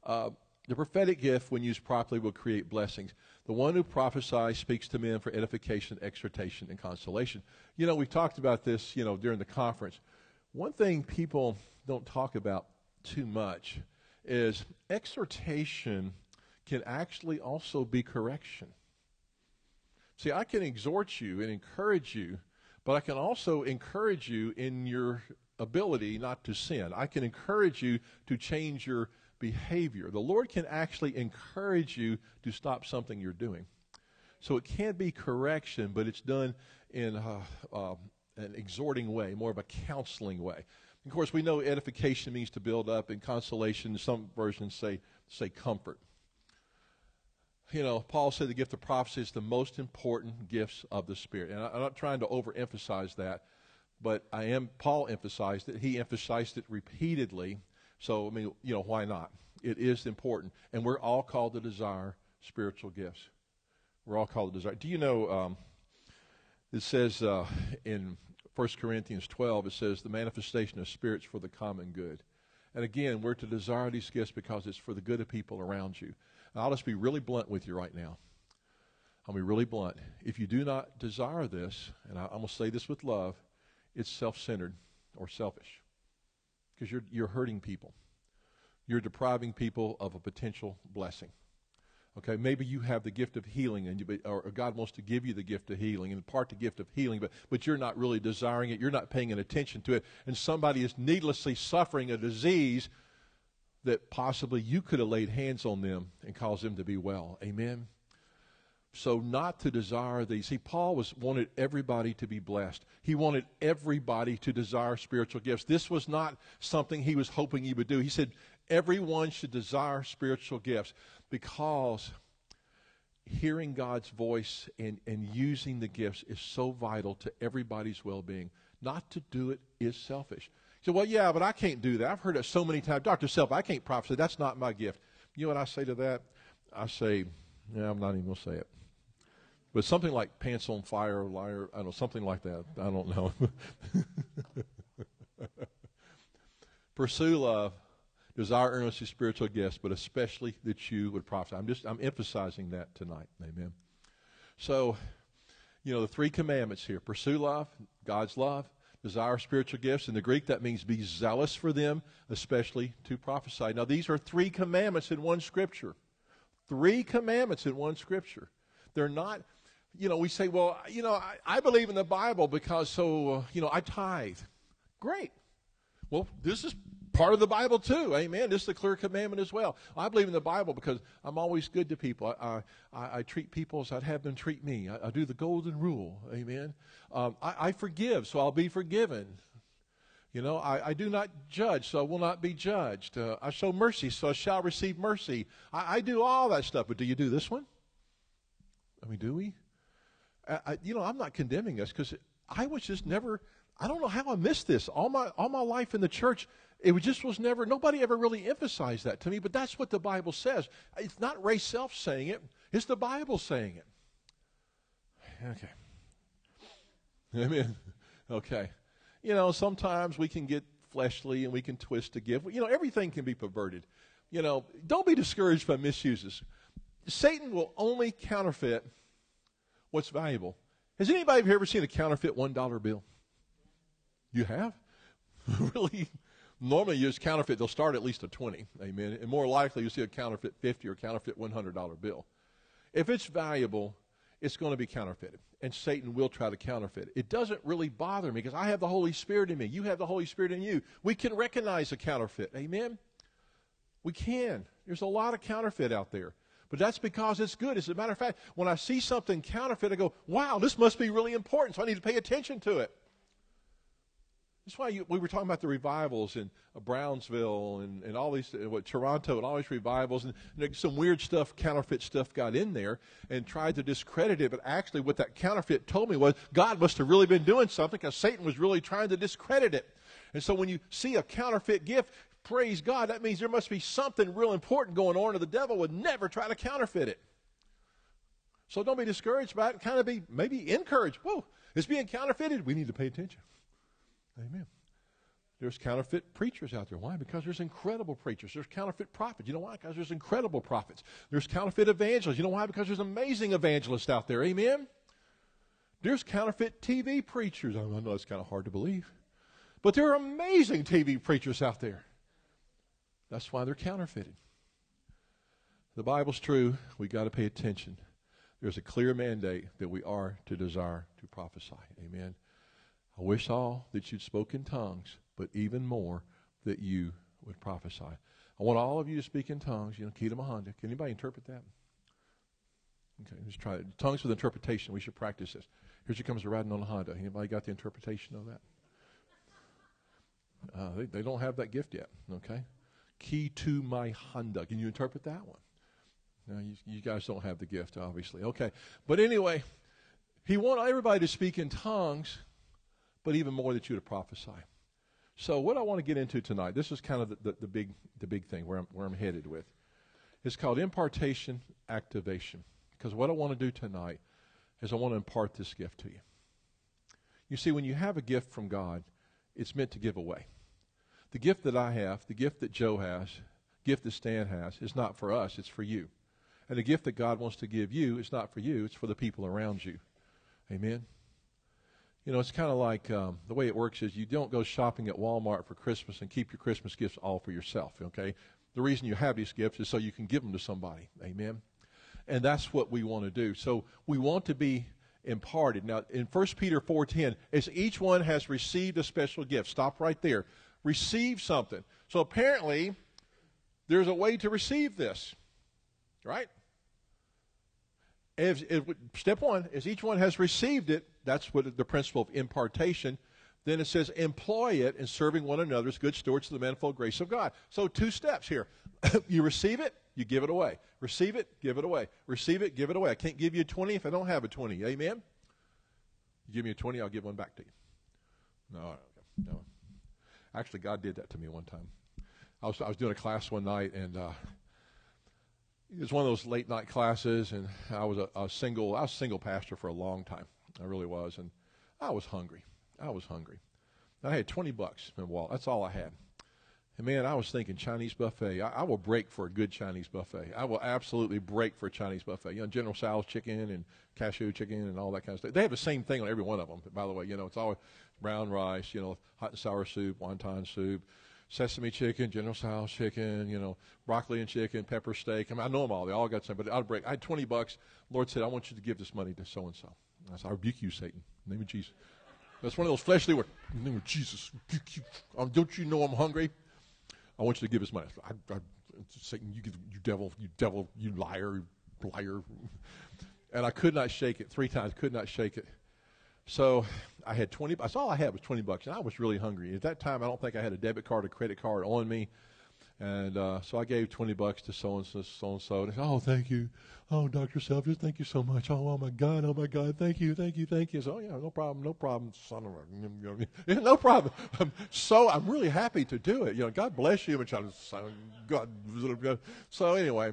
Uh, the prophetic gift, when used properly, will create blessings. The one who prophesies speaks to men for edification, exhortation, and consolation. You know, we talked about this, you know, during the conference. One thing people don't talk about too much is exhortation can actually also be correction. See, I can exhort you and encourage you, but I can also encourage you in your ability not to sin. I can encourage you to change your behavior. The Lord can actually encourage you to stop something you're doing. So it can't be correction, but it's done in uh, uh, an exhorting way, more of a counseling way. Of course, we know edification means to build up, and consolation, some versions say, say comfort. You know, Paul said the gift of prophecy is the most important gifts of the Spirit. And I'm not trying to overemphasize that, but I am, Paul emphasized it. He emphasized it repeatedly. So, I mean, you know, why not? It is important. And we're all called to desire spiritual gifts. We're all called to desire. Do you know, um, it says uh, in 1 Corinthians 12, it says, the manifestation of spirits for the common good. And again, we're to desire these gifts because it's for the good of people around you. I'll just be really blunt with you right now. I'll be really blunt. If you do not desire this, and I, am going to say this with love, it's self centered or selfish because you're, you're hurting people. You're depriving people of a potential blessing. Okay, maybe you have the gift of healing, and you, or God wants to give you the gift of healing, and part the gift of healing, but, but you're not really desiring it. You're not paying an attention to it, and somebody is needlessly suffering a disease that possibly you could have laid hands on them and caused them to be well. Amen. So not to desire these. See, Paul was wanted everybody to be blessed. He wanted everybody to desire spiritual gifts. This was not something he was hoping he would do. He said everyone should desire spiritual gifts because hearing God's voice and, and using the gifts is so vital to everybody's well being. Not to do it is selfish. So, well, yeah, but I can't do that. I've heard it so many times. Dr. Self, I can't prophesy. That's not my gift. You know what I say to that? I say, yeah, I'm not even going to say it. But something like pants on fire, liar, I don't know, something like that. I don't know. (laughs) Pursue love, desire earnestly spiritual gifts, but especially that you would prophesy. I'm just I'm emphasizing that tonight. Amen. So, you know, the three commandments here: pursue love, God's love, desire spiritual gifts. In the Greek, that means be zealous for them, especially to prophesy. Now, these are three commandments in one scripture. Three commandments in one scripture. They're not, you know, we say, well, you know, I, I believe in the Bible because so, uh, you know, I tithe. Great. Well, this is part of the Bible too. Amen. This is the clear commandment as well. I believe in the Bible because I'm always good to people. I, I, I treat people as I'd have them treat me. I, I do the golden rule. Amen. Um, I, I, forgive, so I'll be forgiven. You know, I, I, do not judge, so I will not be judged. Uh, I show mercy, so I shall receive mercy. I, do all that stuff, but do you do this one? I mean, do we? you know, I'm not condemning us because I was just never. I don't know how I missed this all my all my life in the church. It just was never, nobody ever really emphasized that to me, but that's what the Bible says. It's not Ray Self saying it, it's the Bible saying it. Okay. (laughs) Amen. Okay. You know, sometimes we can get fleshly and we can twist to give. You know, everything can be perverted. You know, don't be discouraged by misuses. Satan will only counterfeit what's valuable. Has anybody ever seen a counterfeit $1 bill? You have? (laughs) really? Normally, you use counterfeit, they'll start at least a 20. Amen. And more likely, you'll see a counterfeit 50 or counterfeit $100 bill. If it's valuable, it's going to be counterfeited. And Satan will try to counterfeit it. It doesn't really bother me because I have the Holy Spirit in me. You have the Holy Spirit in you. We can recognize a counterfeit. Amen? We can. There's a lot of counterfeit out there. But that's because it's good. As a matter of fact, when I see something counterfeit, I go, wow, this must be really important, so I need to pay attention to it. That's why you, we were talking about the revivals in uh, Brownsville and, and all these, uh, what, Toronto and all these revivals, and, and some weird stuff, counterfeit stuff got in there and tried to discredit it. But actually, what that counterfeit told me was God must have really been doing something because Satan was really trying to discredit it. And so when you see a counterfeit gift, praise God, that means there must be something real important going on, or the devil would never try to counterfeit it. So don't be discouraged by it. Kind of be maybe encouraged. Whoa, it's being counterfeited. We need to pay attention. Amen. There's counterfeit preachers out there. Why? Because there's incredible preachers. There's counterfeit prophets. You know why? Because there's incredible prophets. There's counterfeit evangelists. You know why? Because there's amazing evangelists out there. Amen. There's counterfeit TV preachers. I know it's kind of hard to believe. But there are amazing TV preachers out there. That's why they're counterfeited. The Bible's true. We've got to pay attention. There's a clear mandate that we are to desire to prophesy. Amen. I wish all that you'd spoke in tongues, but even more that you would prophesy. I want all of you to speak in tongues. You know, Kita Mahanda. Can anybody interpret that? Okay, let's try it. Tongues with interpretation. We should practice this. Here she comes riding on a Honda. Anybody got the interpretation of that? Uh, they, they don't have that gift yet. Okay, key to my Honda. Can you interpret that one? No, you, you guys don't have the gift, obviously. Okay, but anyway, he wanted everybody to speak in tongues, but even more that you to prophesy. So what I want to get into tonight, this is kind of the, the, the, big the big thing where I'm where I'm headed with. It's called impartation activation. Because what I want to do tonight is I want to impart this gift to you. You see, when you have a gift from God, it's meant to give away. The gift that I have, the gift that Joe has, gift that Stan has, is not for us, it's for you. And the gift that God wants to give you is not for you, it's for the people around you. Amen? You know, it's kind of like um, the way it works is you don't go shopping at Walmart for Christmas and keep your Christmas gifts all for yourself, okay? The reason you have these gifts is so you can give them to somebody. Amen? And that's what we want to do. So we want to be imparted. Now, in 1 Peter 4.10, as each one has received a special gift. Stop right there. Receive something. So apparently, there's a way to receive this, right? If, if, step one is each one has received it. That's what the principle of impartation. Then it says employ it in serving one another as good stewards of the manifold grace of God. So two steps here: (coughs) you receive it, you give it away. Receive it, give it away. Receive it, give it away. I can't give you a twenty if I don't have a twenty. Amen. You give me a twenty, I'll give one back to you. No, no. Actually, God did that to me one time. I was I was doing a class one night and. Uh, it was one of those late night classes, and I was a, a, single. I was single pastor for a long time. I really was, and I was hungry. I was hungry. I had twenty bucks in the wallet. That's all I had. And man, I was thinking Chinese buffet. I, I, will break for a good Chinese buffet. I will absolutely break for a Chinese buffet. You know, General Tso's chicken and cashew chicken and all that kind of stuff. They have the same thing on every one of them. By the way, you know, it's always brown rice. You know, hot and sour soup, wonton soup sesame chicken, General Tso's chicken, you know, broccoli and chicken, pepper steak. I mean, I know them all. They all got some, but I'll break. I had 20 bucks. Lord said, I want you to give this money to so and so. I said, I rebuke you, Satan. In the name of Jesus. That's one of those fleshly words. In the name of Jesus. rebuke Um, don't you know I'm hungry? I want you to give us money. I, I, Satan, you, you devil, you devil, you liar, liar. And I could not shake it. Three times, could not shake it. So I had 20, that's all I had was 20 bucks, and I was really hungry. At that time, I don't think I had a debit card or credit card on me. And uh, so I gave 20 bucks to so and so, so and so. And said, oh, thank you. Oh, Dr. Selfridge, thank you so much. Oh, oh, my God. Oh, my God. Thank you. Thank you. Thank you. So, oh, yeah, no problem. No problem. Son of a, (laughs) no problem. so I'm really happy to do it. You know, God bless you. And God. So anyway,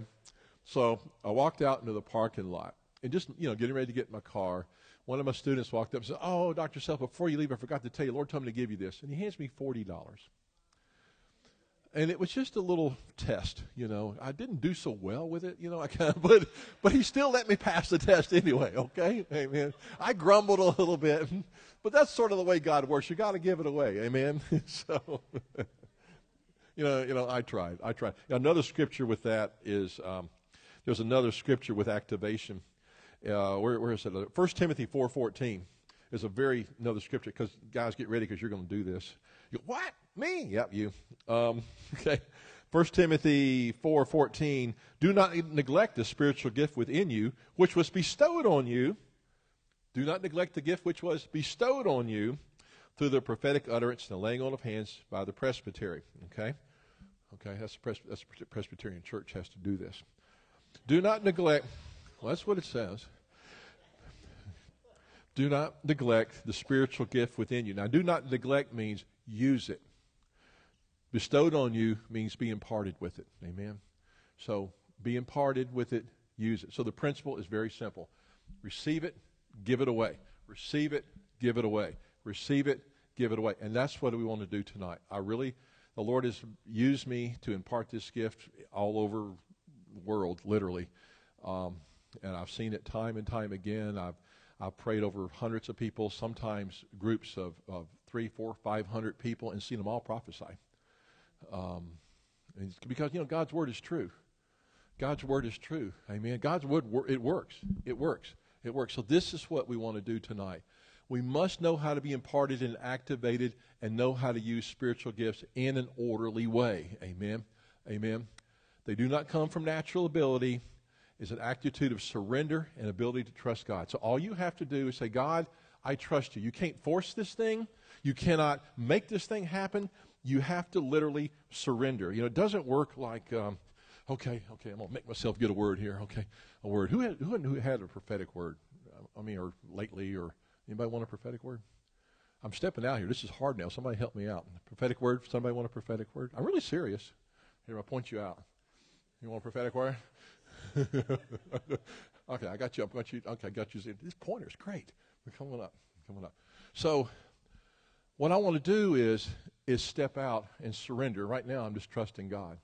so I walked out into the parking lot and just, you know, getting ready to get in my car one of my students walked up and said, Oh, Dr. Self, before you leave, I forgot to tell you, Lord told me to give you this. And he hands me $40. And it was just a little test, you know. I didn't do so well with it, you know, (laughs) I kind of, but, but he still let me pass the test anyway, okay? Amen. I grumbled a little bit, (laughs) but that's sort of the way God works. You got to give it away, amen? (laughs) so, you know, you know, I tried. I tried. Another scripture with that is um, there's another scripture with activation uh, where, where is it? First Timothy four fourteen is a very another scripture because guys get ready because you're going to do this. You go, what me? Yep, you. Um, (laughs) okay. First Timothy four fourteen. Do not neglect the spiritual gift within you, which was bestowed on you. Do not neglect the gift which was bestowed on you through the prophetic utterance and the laying on of hands by the presbytery. Okay, okay. That's the, pres- that's the Presbyterian church has to do this. Do not neglect. Well, that's what it says. Do not neglect the spiritual gift within you. Now, do not neglect means use it. Bestowed on you means be imparted with it. Amen. So be imparted with it, use it. So the principle is very simple receive it, give it away. Receive it, give it away. Receive it, give it away. And that's what we want to do tonight. I really, the Lord has used me to impart this gift all over the world, literally. Um, and I've seen it time and time again. I've I've prayed over hundreds of people, sometimes groups of, of three, four, five hundred people, and seen them all prophesy. Um, because you know God's word is true. God's word is true. Amen. God's word it works. It works. It works. So this is what we want to do tonight. We must know how to be imparted and activated and know how to use spiritual gifts in an orderly way. Amen. Amen. They do not come from natural ability. It's an attitude of surrender and ability to trust God. So all you have to do is say, God, I trust you. You can't force this thing. You cannot make this thing happen. You have to literally surrender. You know, it doesn't work like, um, okay, okay, I'm going to make myself get a word here. Okay, a word. Who had, who, who had a prophetic word? I mean, or lately, or anybody want a prophetic word? I'm stepping out here. This is hard now. Somebody help me out. Prophetic word? Somebody want a prophetic word? I'm really serious. Here, I'll point you out. You want a prophetic word? (laughs) okay, I got you. I got you. Okay, I got you. This pointer's great. We're coming up. Coming up. So, what I want to do is is step out and surrender. Right now, I'm just trusting God.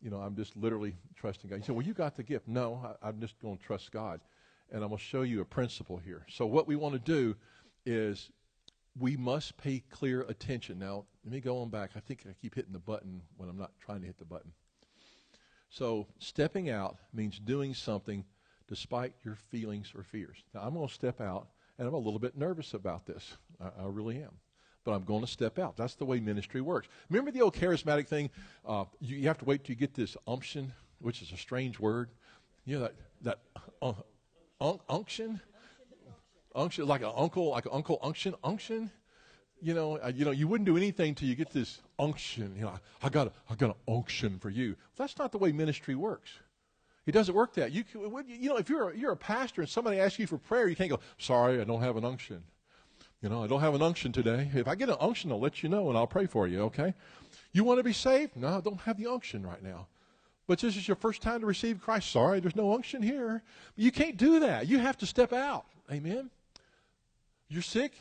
You know, I'm just literally trusting God. You say, "Well, you got the gift." No, I, I'm just going to trust God, and I'm going to show you a principle here. So, what we want to do is we must pay clear attention. Now, let me go on back. I think I keep hitting the button when I'm not trying to hit the button. So, stepping out means doing something despite your feelings or fears. Now, I'm going to step out, and I'm a little bit nervous about this. I, I really am. But I'm going to step out. That's the way ministry works. Remember the old charismatic thing? Uh, you, you, have to wait till you get this unction, which is a strange word. You know that that uh, un- unction, unction, like an uncle, like an uncle unction, unction you know, uh, you know, you wouldn't do anything till you get this unction. You know, I, got, I got an unction for you. That's not the way ministry works. It doesn't work that. You, you know, if you're a, you're a pastor and somebody asks you for prayer, you can't go, sorry, I don't have an unction. You know, I don't have an unction today. If I get an unction, I'll let you know and I'll pray for you, okay? You want to be saved? No, I don't have the unction right now. But this is your first time to receive Christ. Sorry, there's no unction here. You can't do that. You have to step out. Amen? You're sick?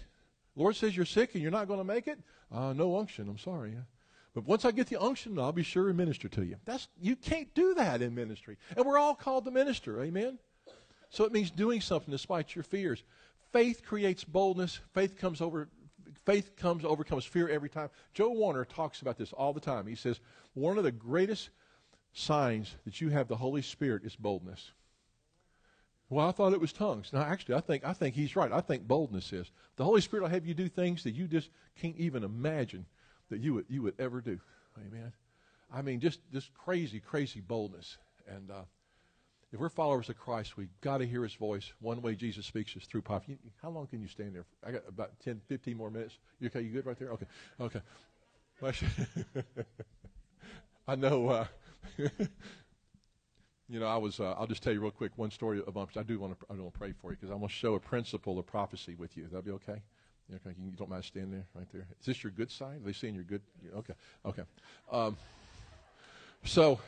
Lord says you're sick and you're not going to make it, uh, no unction. I'm sorry. But once I get the unction, I'll be sure and minister to you. That's you can't do that in ministry, and we're all called to minister. Amen. So it means doing something despite your fears. Faith creates boldness. Faith comes over. Faith comes overcomes fear every time. Joe Warner talks about this all the time. He says one of the greatest signs that you have the Holy Spirit is boldness. Well, I thought it was tongues. Now, actually, I think I think he's right. I think boldness is the Holy Spirit will have you do things that you just can't even imagine that you would you would ever do. Amen. I mean, just just crazy, crazy boldness. And uh, if we're followers of Christ, we've got to hear His voice. One way Jesus speaks is through prophecy. How long can you stand there? I got about 10, 15 more minutes. You okay? You good right there? Okay, okay. (laughs) I know. Uh, (laughs) You know, I was. Uh, I'll just tell you real quick one story of I do want to. I want to pray for you because I want to show a principle of prophecy with you. That'll be okay. Okay, you don't mind standing there, right there. Is this your good side? Are they seeing your good? Okay, okay. Um, so,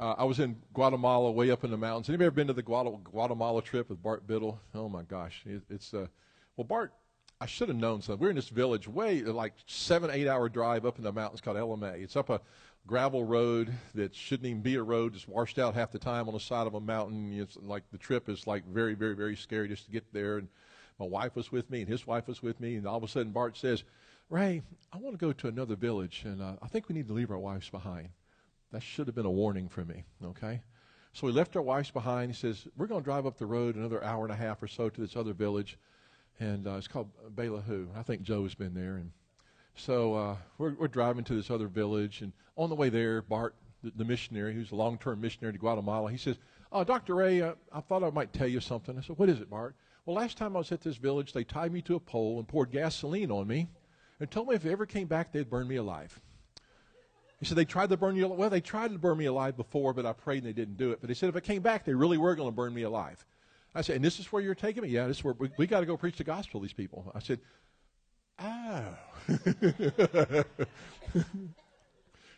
uh, I was in Guatemala, way up in the mountains. Anybody ever been to the Guatemala trip with Bart Biddle? Oh my gosh, it, it's uh, well, Bart. I should have known something. We're in this village, way like seven, eight hour drive up in the mountains called El Amay. It's up a gravel road that shouldn't even be a road, just washed out half the time on the side of a mountain. It's like the trip is like very, very, very scary just to get there. And my wife was with me, and his wife was with me, and all of a sudden Bart says, "Ray, I want to go to another village, and uh, I think we need to leave our wives behind." That should have been a warning for me. Okay. So we left our wives behind. He says, We're going to drive up the road another hour and a half or so to this other village. And uh, it's called Ballyhoo. I think Joe's been there. And so uh, we're, we're driving to this other village, and on the way there, Bart, the, the missionary, who's a long-term missionary to Guatemala, he says, "Oh, Dr. Ray, uh, I thought I might tell you something." I said, "What is it, Bart?" Well, last time I was at this village, they tied me to a pole and poured gasoline on me, and told me if I ever came back, they'd burn me alive. He said they tried to burn you. Well, they tried to burn me alive before, but I prayed and they didn't do it. But he said if I came back, they really were going to burn me alive. I said, and this is where you're taking me? Yeah, this is where we, we got to go preach the gospel to these people. I said, oh. (laughs)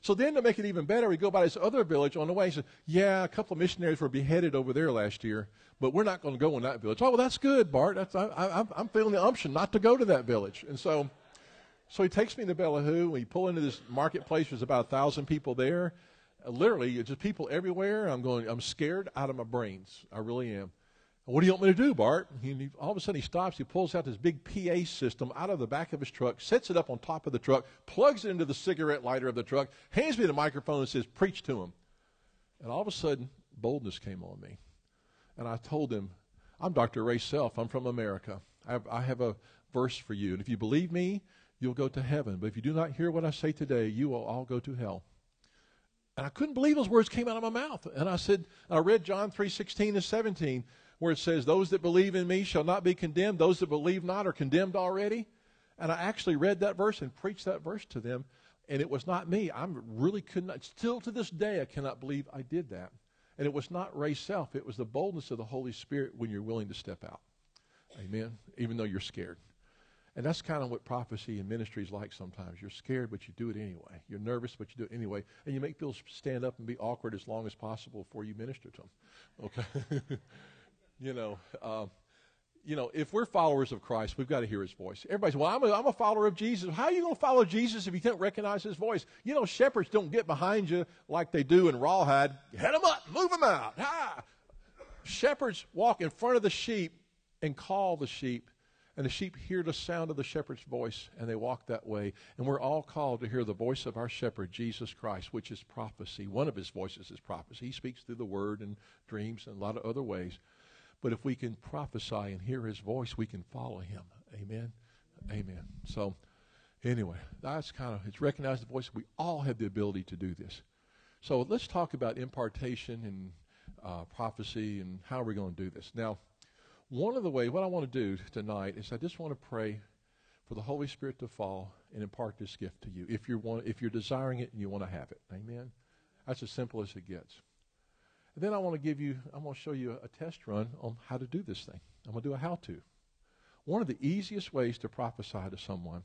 so then to make it even better, we go by this other village on the way. He said, yeah, a couple of missionaries were beheaded over there last year, but we're not going to go in that village. Oh, well, that's good, Bart. That's, I, I'm feeling the umption not to go to that village. And so, so he takes me to Ballyhoo. We pull into this marketplace. There's about a thousand people there. Literally, just people everywhere. I'm going. I'm scared out of my brains. I really am. What do you want me to do, Bart? He, all of a sudden he stops. He pulls out this big PA system out of the back of his truck, sets it up on top of the truck, plugs it into the cigarette lighter of the truck, hands me the microphone and says, Preach to him. And all of a sudden, boldness came on me. And I told him, I'm Dr. Ray Self. I'm from America. I have, I have a verse for you. And if you believe me, you'll go to heaven. But if you do not hear what I say today, you will all go to hell. And I couldn't believe those words came out of my mouth. And I said, I read John 3 16 and 17, where it says, Those that believe in me shall not be condemned. Those that believe not are condemned already. And I actually read that verse and preached that verse to them. And it was not me. I really could not, still to this day, I cannot believe I did that. And it was not Ray self, it was the boldness of the Holy Spirit when you're willing to step out. Amen. Even though you're scared. And that's kind of what prophecy and ministry is like sometimes. You're scared, but you do it anyway. You're nervous, but you do it anyway. And you make people stand up and be awkward as long as possible before you minister to them. Okay? (laughs) you know, um, you know, if we're followers of Christ, we've got to hear his voice. Everybody says, well, I'm a, I'm a follower of Jesus. How are you going to follow Jesus if you can't recognize his voice? You know, shepherds don't get behind you like they do in Rawhide. Head them up, move them out. Ha! Shepherds walk in front of the sheep and call the sheep and the sheep hear the sound of the shepherd's voice, and they walk that way. And we're all called to hear the voice of our shepherd, Jesus Christ, which is prophecy. One of his voices is prophecy. He speaks through the word and dreams and a lot of other ways. But if we can prophesy and hear his voice, we can follow him. Amen. Amen. So, anyway, that's kind of, it's recognized the voice. We all have the ability to do this. So, let's talk about impartation and uh, prophecy and how we're going to do this. Now, one of the ways, what I want to do tonight is I just want to pray for the Holy Spirit to fall and impart this gift to you. If you're want, if you're desiring it and you want to have it, Amen. That's as simple as it gets. And then I want to give you, I'm going to show you a, a test run on how to do this thing. I'm going to do a how-to. One of the easiest ways to prophesy to someone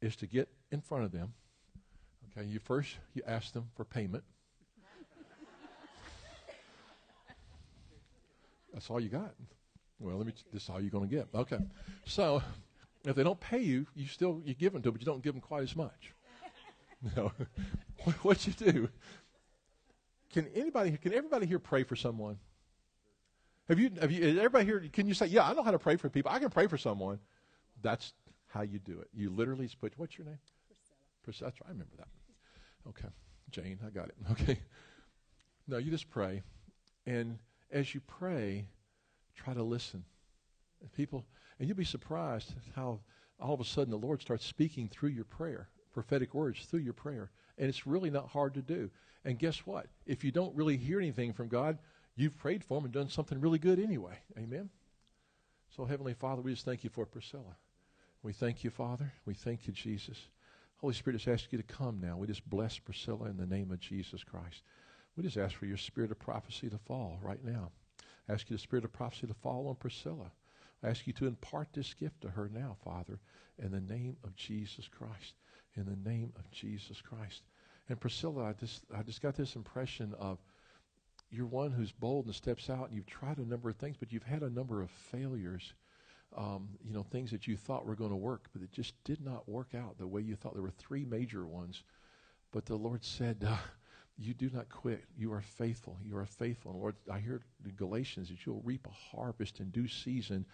is to get in front of them. Okay, you first you ask them for payment. That's all you got. Well, let me. This is all you're going to get. Okay. So, if they don't pay you, you still you give them to, them, but you don't give them quite as much. (laughs) No. (laughs) what you do? Can anybody? Can everybody here pray for someone? Have you? Have you? Everybody here? Can you say, "Yeah, I know how to pray for people. I can pray for someone." That's how you do it. You literally just put. What's your name? Priscilla. Priscilla. I remember that. Okay, Jane. I got it. (laughs) Okay. No, you just pray, and as you pray, try to listen. People, and you'll be surprised how all of a sudden the Lord starts speaking through your prayer, prophetic words through your prayer. And it's really not hard to do. And guess what? If you don't really hear anything from God, you've prayed for him and done something really good anyway. Amen? So, Heavenly Father, we just thank you for Priscilla. We thank you, Father. We thank you, Jesus. Holy Spirit, just ask you to come now. We just bless Priscilla in the name of Jesus Christ. We just ask for your spirit of prophecy to fall right now. I ask you the spirit of prophecy to fall on Priscilla. I ask you to impart this gift to her now, Father, in the name of Jesus Christ. In the name of Jesus Christ. And Priscilla, I just I just got this impression of you're one who's bold and steps out and you've tried a number of things, but you've had a number of failures. Um, you know, things that you thought were going to work, but it just did not work out the way you thought. There were three major ones. But the Lord said, uh, you do not quit. You are faithful. You are faithful. And Lord, I hear in Galatians that you'll reap a harvest in due season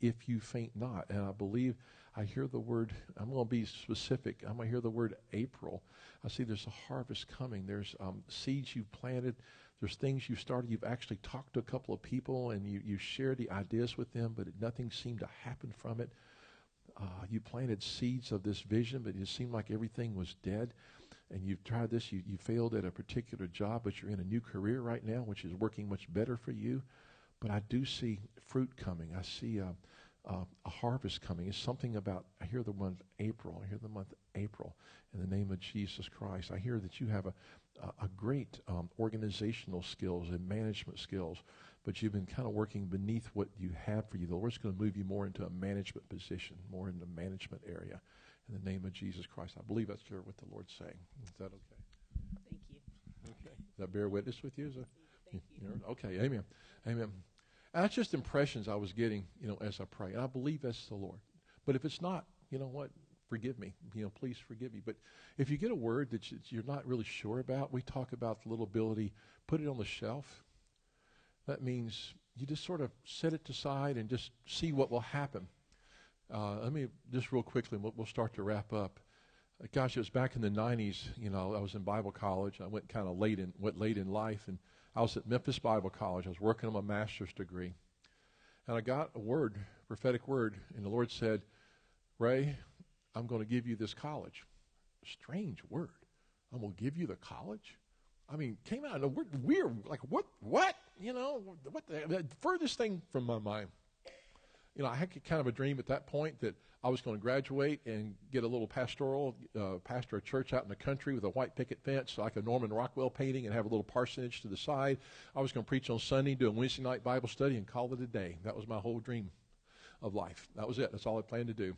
if you faint not. And I believe I hear the word, I'm going to be specific. I'm going to hear the word April. I see there's a harvest coming. There's um, seeds you've planted. There's things you've started. You've actually talked to a couple of people and you, you share the ideas with them, but nothing seemed to happen from it. Uh, you planted seeds of this vision, but it seemed like everything was dead and you've tried this, you, you failed at a particular job, but you're in a new career right now, which is working much better for you. But I do see fruit coming. I see a, a, a harvest coming. It's something about, I hear the month April. I hear the month April in the name of Jesus Christ. I hear that you have a, a, a great um, organizational skills and management skills, but you've been kind of working beneath what you have for you. The Lord's going to move you more into a management position, more in the management area in the name of Jesus Christ. I believe that's what the Lord's saying. Is that okay? Thank you. Okay. Does that bear witness with you? Is that, Thank you. Okay. Amen. Amen. That's just impressions I was getting, you know, as I pray. And I believe that's the Lord. But if it's not, you know what? Forgive me. You know, please forgive me. But if you get a word that you're not really sure about, we talk about the little ability, put it on the shelf. That means you just sort of set it aside and just see what will happen. Uh, let me just real quickly, we'll, we'll start to wrap up. Uh, gosh, it was back in the '90s. You know, I was in Bible college. I went kind of late in went late in life, and I was at Memphis Bible College. I was working on my master's degree, and I got a word prophetic word, and the Lord said, Ray, I'm going to give you this college. Strange word. I'm going to give you the college? I mean, came out of weird, weird, like what, what? You know, what the, the furthest thing from my mind. You know, I had kind of a dream at that point that I was going to graduate and get a little pastoral, uh, pastor a church out in the country with a white picket fence, like a Norman Rockwell painting, and have a little parsonage to the side. I was going to preach on Sunday, do a Wednesday night Bible study, and call it a day. That was my whole dream of life. That was it. That's all I planned to do.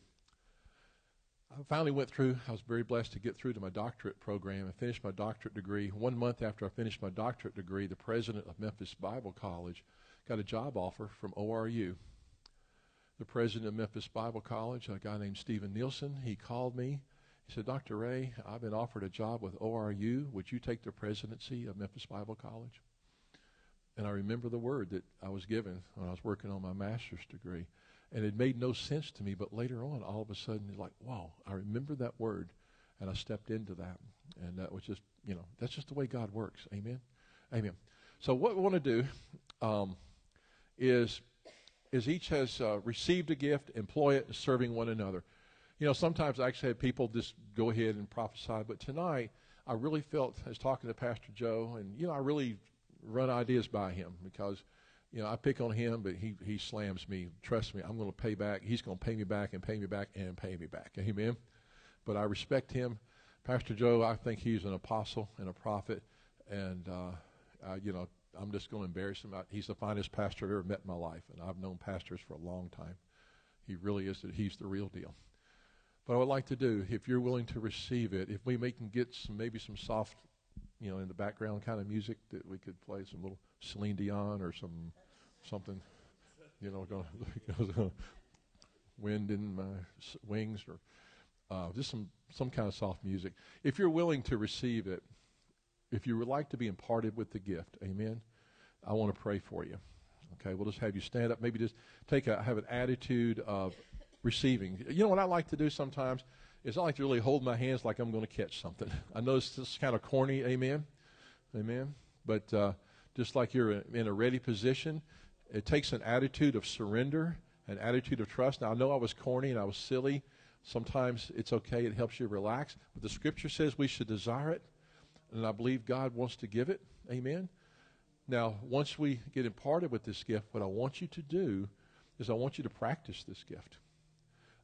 I finally went through, I was very blessed to get through to my doctorate program and finish my doctorate degree. One month after I finished my doctorate degree, the president of Memphis Bible College got a job offer from ORU. The president of Memphis Bible College, a guy named Stephen Nielsen, he called me. He said, Dr. Ray, I've been offered a job with ORU. Would you take the presidency of Memphis Bible College? And I remember the word that I was given when I was working on my master's degree. And it made no sense to me, but later on, all of a sudden, it's like, wow, I remember that word, and I stepped into that. And that was just, you know, that's just the way God works. Amen? Amen. So what we want to do um, is, is each has uh, received a gift, employ it, serving one another. You know, sometimes I actually have people just go ahead and prophesy, but tonight I really felt, I was talking to Pastor Joe, and, you know, I really run ideas by him because – you know, I pick on him, but he, he slams me. Trust me, I'm going to pay back. He's going to pay me back and pay me back and pay me back. Amen. But I respect him. Pastor Joe, I think he's an apostle and a prophet. And, uh, uh, you know, I'm just going to embarrass him. He's the finest pastor I've ever met in my life. And I've known pastors for a long time. He really is. He's the real deal. But I would like to do, if you're willing to receive it, if we can get some maybe some soft, you know, in the background kind of music that we could play some little Celine Dion or some something, you know, going (laughs) wind in my wings or uh, just some some kind of soft music. If you're willing to receive it, if you would like to be imparted with the gift, Amen. I want to pray for you. Okay, we'll just have you stand up. Maybe just take a have an attitude of receiving. You know what I like to do sometimes is I like to really hold my hands like I'm going to catch something. (laughs) I know this is kind of corny. Amen. Amen. But uh, just like you're in a ready position. It takes an attitude of surrender, an attitude of trust. Now, I know I was corny and I was silly. Sometimes it's okay, it helps you relax. But the scripture says we should desire it, and I believe God wants to give it. Amen. Now, once we get imparted with this gift, what I want you to do is I want you to practice this gift.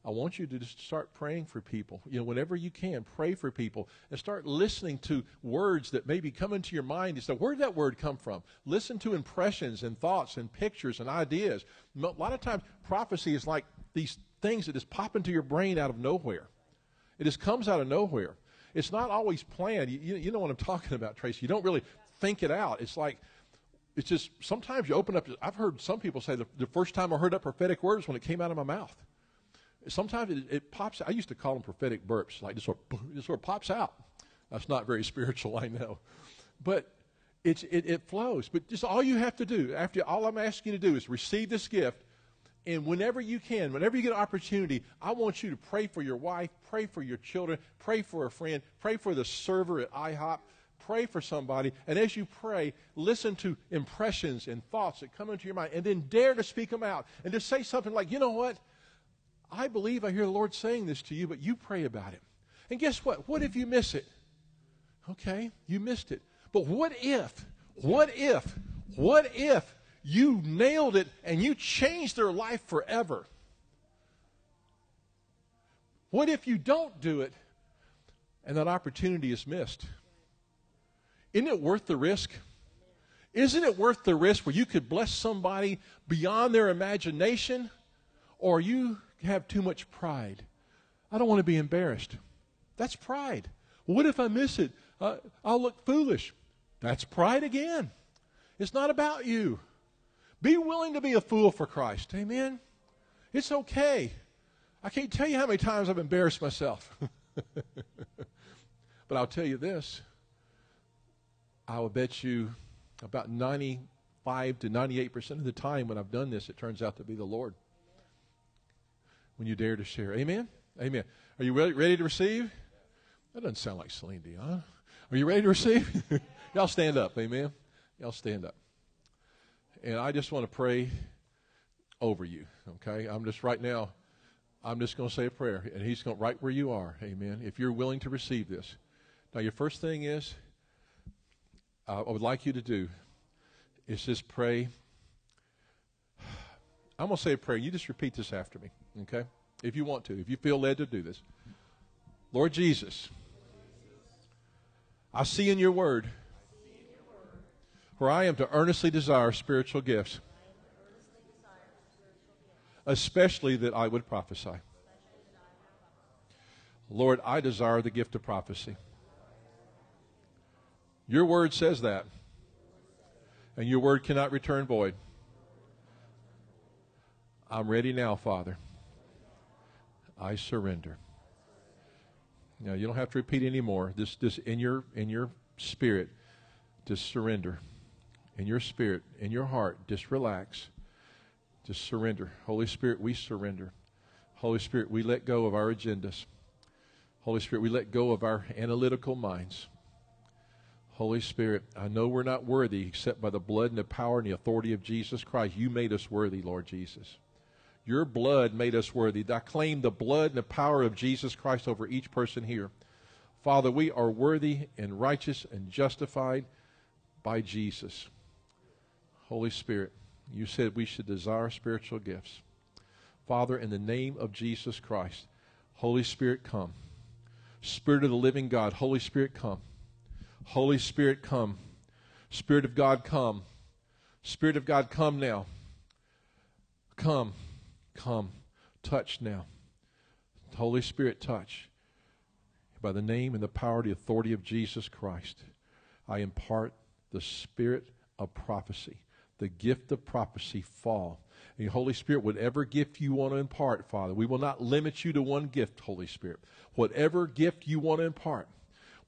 I want you to just start praying for people. You know, whenever you can, pray for people and start listening to words that maybe come into your mind. You say, where did that word come from? Listen to impressions and thoughts and pictures and ideas. A lot of times, prophecy is like these things that just pop into your brain out of nowhere. It just comes out of nowhere. It's not always planned. You, you know what I'm talking about, Tracy. You don't really think it out. It's like, it's just sometimes you open up. I've heard some people say the, the first time I heard that prophetic word was when it came out of my mouth sometimes it, it, pops. I used to call them prophetic burps, like this sort of, this sort of pops out. That's not very (laughs) spiritual, I know, but it's, it, it flows. But just all you have to do, after all I'm asking you to do, is receive this gift, and whenever you can, whenever you get an opportunity, I want you to pray for your wife, pray for your children, pray for a friend, pray for the server at IHOP. Pray for somebody, and as you pray, listen to impressions and thoughts that come into your mind, and then dare to speak them out, and just say something like, "You know what? I believe I hear the Lord saying this to you, but you pray about it. And guess what? What if you miss it? Okay, you missed it. But what if, what if, what if you nailed it and you changed their life forever? What if you don't do it and that opportunity is missed? Isn't it worth the risk? Isn't it worth the risk where you could bless somebody beyond their imagination? Or you have too much pride. I don't want to be embarrassed. That's pride. What if I miss it? Uh, I'll look foolish. That's pride again. It's not about you. Be willing to be a fool for Christ. Amen. It's okay. I can't tell you how many times I've embarrassed myself. (laughs) but I'll tell you this. I will bet you about 95 to 98% of the time when I've done this, it turns out to be the Lord when you dare to share. Amen? Amen. Are you ready, ready to receive? That doesn't sound like Celine Dion. Are you ready to receive? (laughs) Y'all stand up. Amen. Y'all stand up. And I just want to pray over you. Okay? I'm just right now, I'm just going to say a prayer, and He's going right where you are. Amen. If you're willing to receive this. Now, your first thing is, uh, I would like you to do is just pray. (sighs) I'm going to say a prayer. You just repeat this after me, okay? If you want to, if you feel led to do this. Lord Jesus, I see in your word where I am to earnestly desire spiritual gifts, especially that I would prophesy. Lord, I desire the gift of prophecy. Your word says that. And your word cannot return void. I'm ready now, Father. I surrender. Now you don't have to repeat anymore. This this in your in your spirit, just surrender. In your spirit, in your heart, just relax. Just surrender. Holy Spirit, we surrender. Holy Spirit, we let go of our agendas. Holy Spirit, we let go of our analytical minds. Holy Spirit, I know we're not worthy except by the blood and the power and the authority of Jesus Christ. You made us worthy, Lord Jesus. Your blood made us worthy. I claim the blood and the power of Jesus Christ over each person here. Father, we are worthy and righteous and justified by Jesus. Holy Spirit, you said we should desire spiritual gifts. Father, in the name of Jesus Christ, Holy Spirit, come. Spirit of the living God, Holy Spirit, come. Holy Spirit, come. Spirit of God, come. Spirit of God, come now. Come, come. Touch now. Holy Spirit, touch. By the name and the power and the authority of Jesus Christ, I impart the spirit of prophecy, the gift of prophecy fall. And Holy Spirit, whatever gift you want to impart, Father, we will not limit you to one gift, Holy Spirit. Whatever gift you want to impart,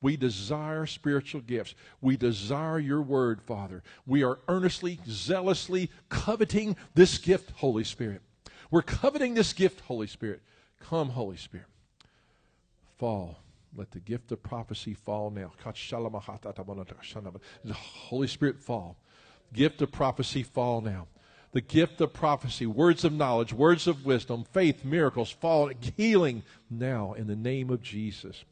we desire spiritual gifts. We desire your word, Father. We are earnestly, zealously coveting this gift, Holy Spirit. We're coveting this gift, Holy Spirit. Come, Holy Spirit. Fall. Let the gift of prophecy fall now. Holy Spirit fall. Gift of prophecy fall now. The gift of prophecy, words of knowledge, words of wisdom, faith, miracles fall, healing now in the name of Jesus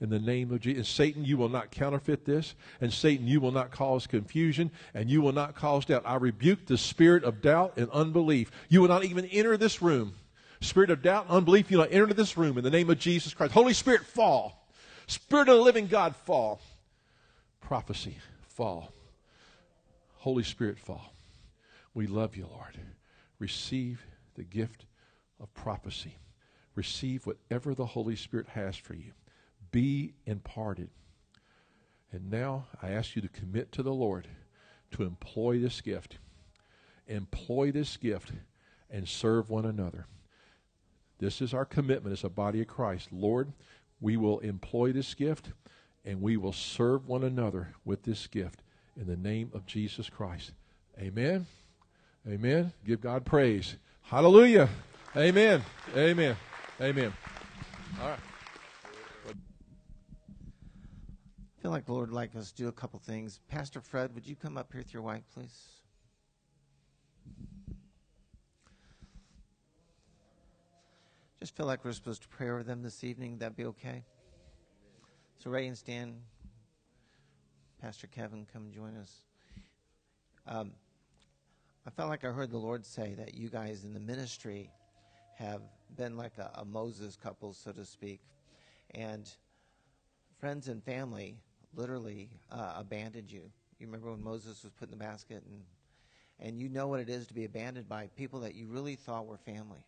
in the name of Jesus. Satan, you will not counterfeit this. And Satan, you will not cause confusion and you will not cause doubt. I rebuke the spirit of doubt and unbelief. You will not even enter this room. Spirit of doubt and unbelief, you will not enter this room in the name of Jesus Christ. Holy Spirit, fall. Spirit of the living God, fall. Prophecy, fall. Holy Spirit, fall. We love you, Lord. Receive the gift of prophecy. Receive whatever the Holy Spirit has for you be imparted. And now I ask you to commit to the Lord to employ this gift. Employ this gift and serve one another. This is our commitment as a body of Christ. Lord, we will employ this gift and we will serve one another with this gift in the name of Jesus Christ. Amen. Amen. Give God praise. Hallelujah. Amen. Amen. Amen. All right. feel like the Lord like us do a couple things. Pastor Fred, would you come up here with your wife, please? Just feel like we're supposed to pray over them this evening. That'd be okay. So Ray and Stan, Pastor Kevin, come join us. Um, I felt like I heard the Lord say that you guys in the ministry have been like a, a Moses couple, so to speak, and friends and family literally uh, abandoned you. You remember when Moses was put in the basket, and and you know what it is to be abandoned by people that you really thought were family.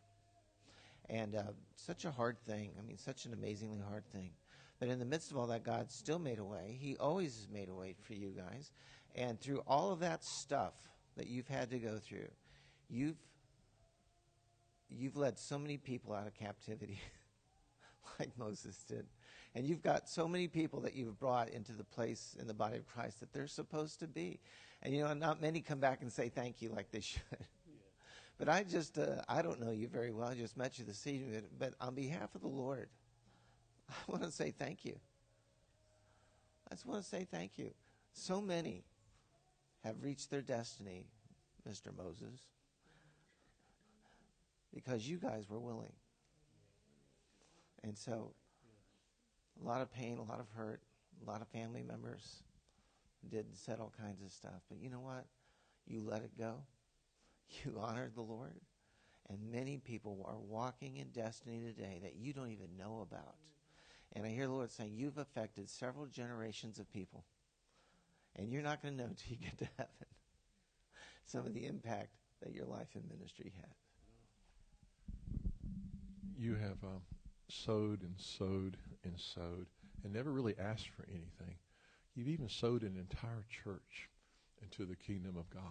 And uh, such a hard thing. I mean, such an amazingly hard thing. But in the midst of all that, God still made a way. He always has made a way for you guys. And through all of that stuff that you've had to go through, you've you've led so many people out of captivity, (laughs) like Moses did. And you've got so many people that you've brought into the place in the body of Christ that they're supposed to be. And you know, not many come back and say thank you like they (laughs) should. But I just, uh, I don't know you very well. I just met you this evening. But on behalf of the Lord, (laughs) I want to say thank you. I just want to say thank you. So many have reached their destiny, Mr. Moses. because you guys were willing. And so, a lot of pain, a lot of hurt, a lot of family members did said all kinds of stuff. But you know what? You let it go. You (laughs) honored the Lord. And many people are walking in destiny today that you don't even know about. And I hear the Lord saying, You've affected several generations of people. And you're not going to know (laughs) until you get to heaven some of the impact that your life and ministry had. You have um, sowed and sowed and sowed and never really asked for anything. You've even sowed an entire church into the kingdom of God.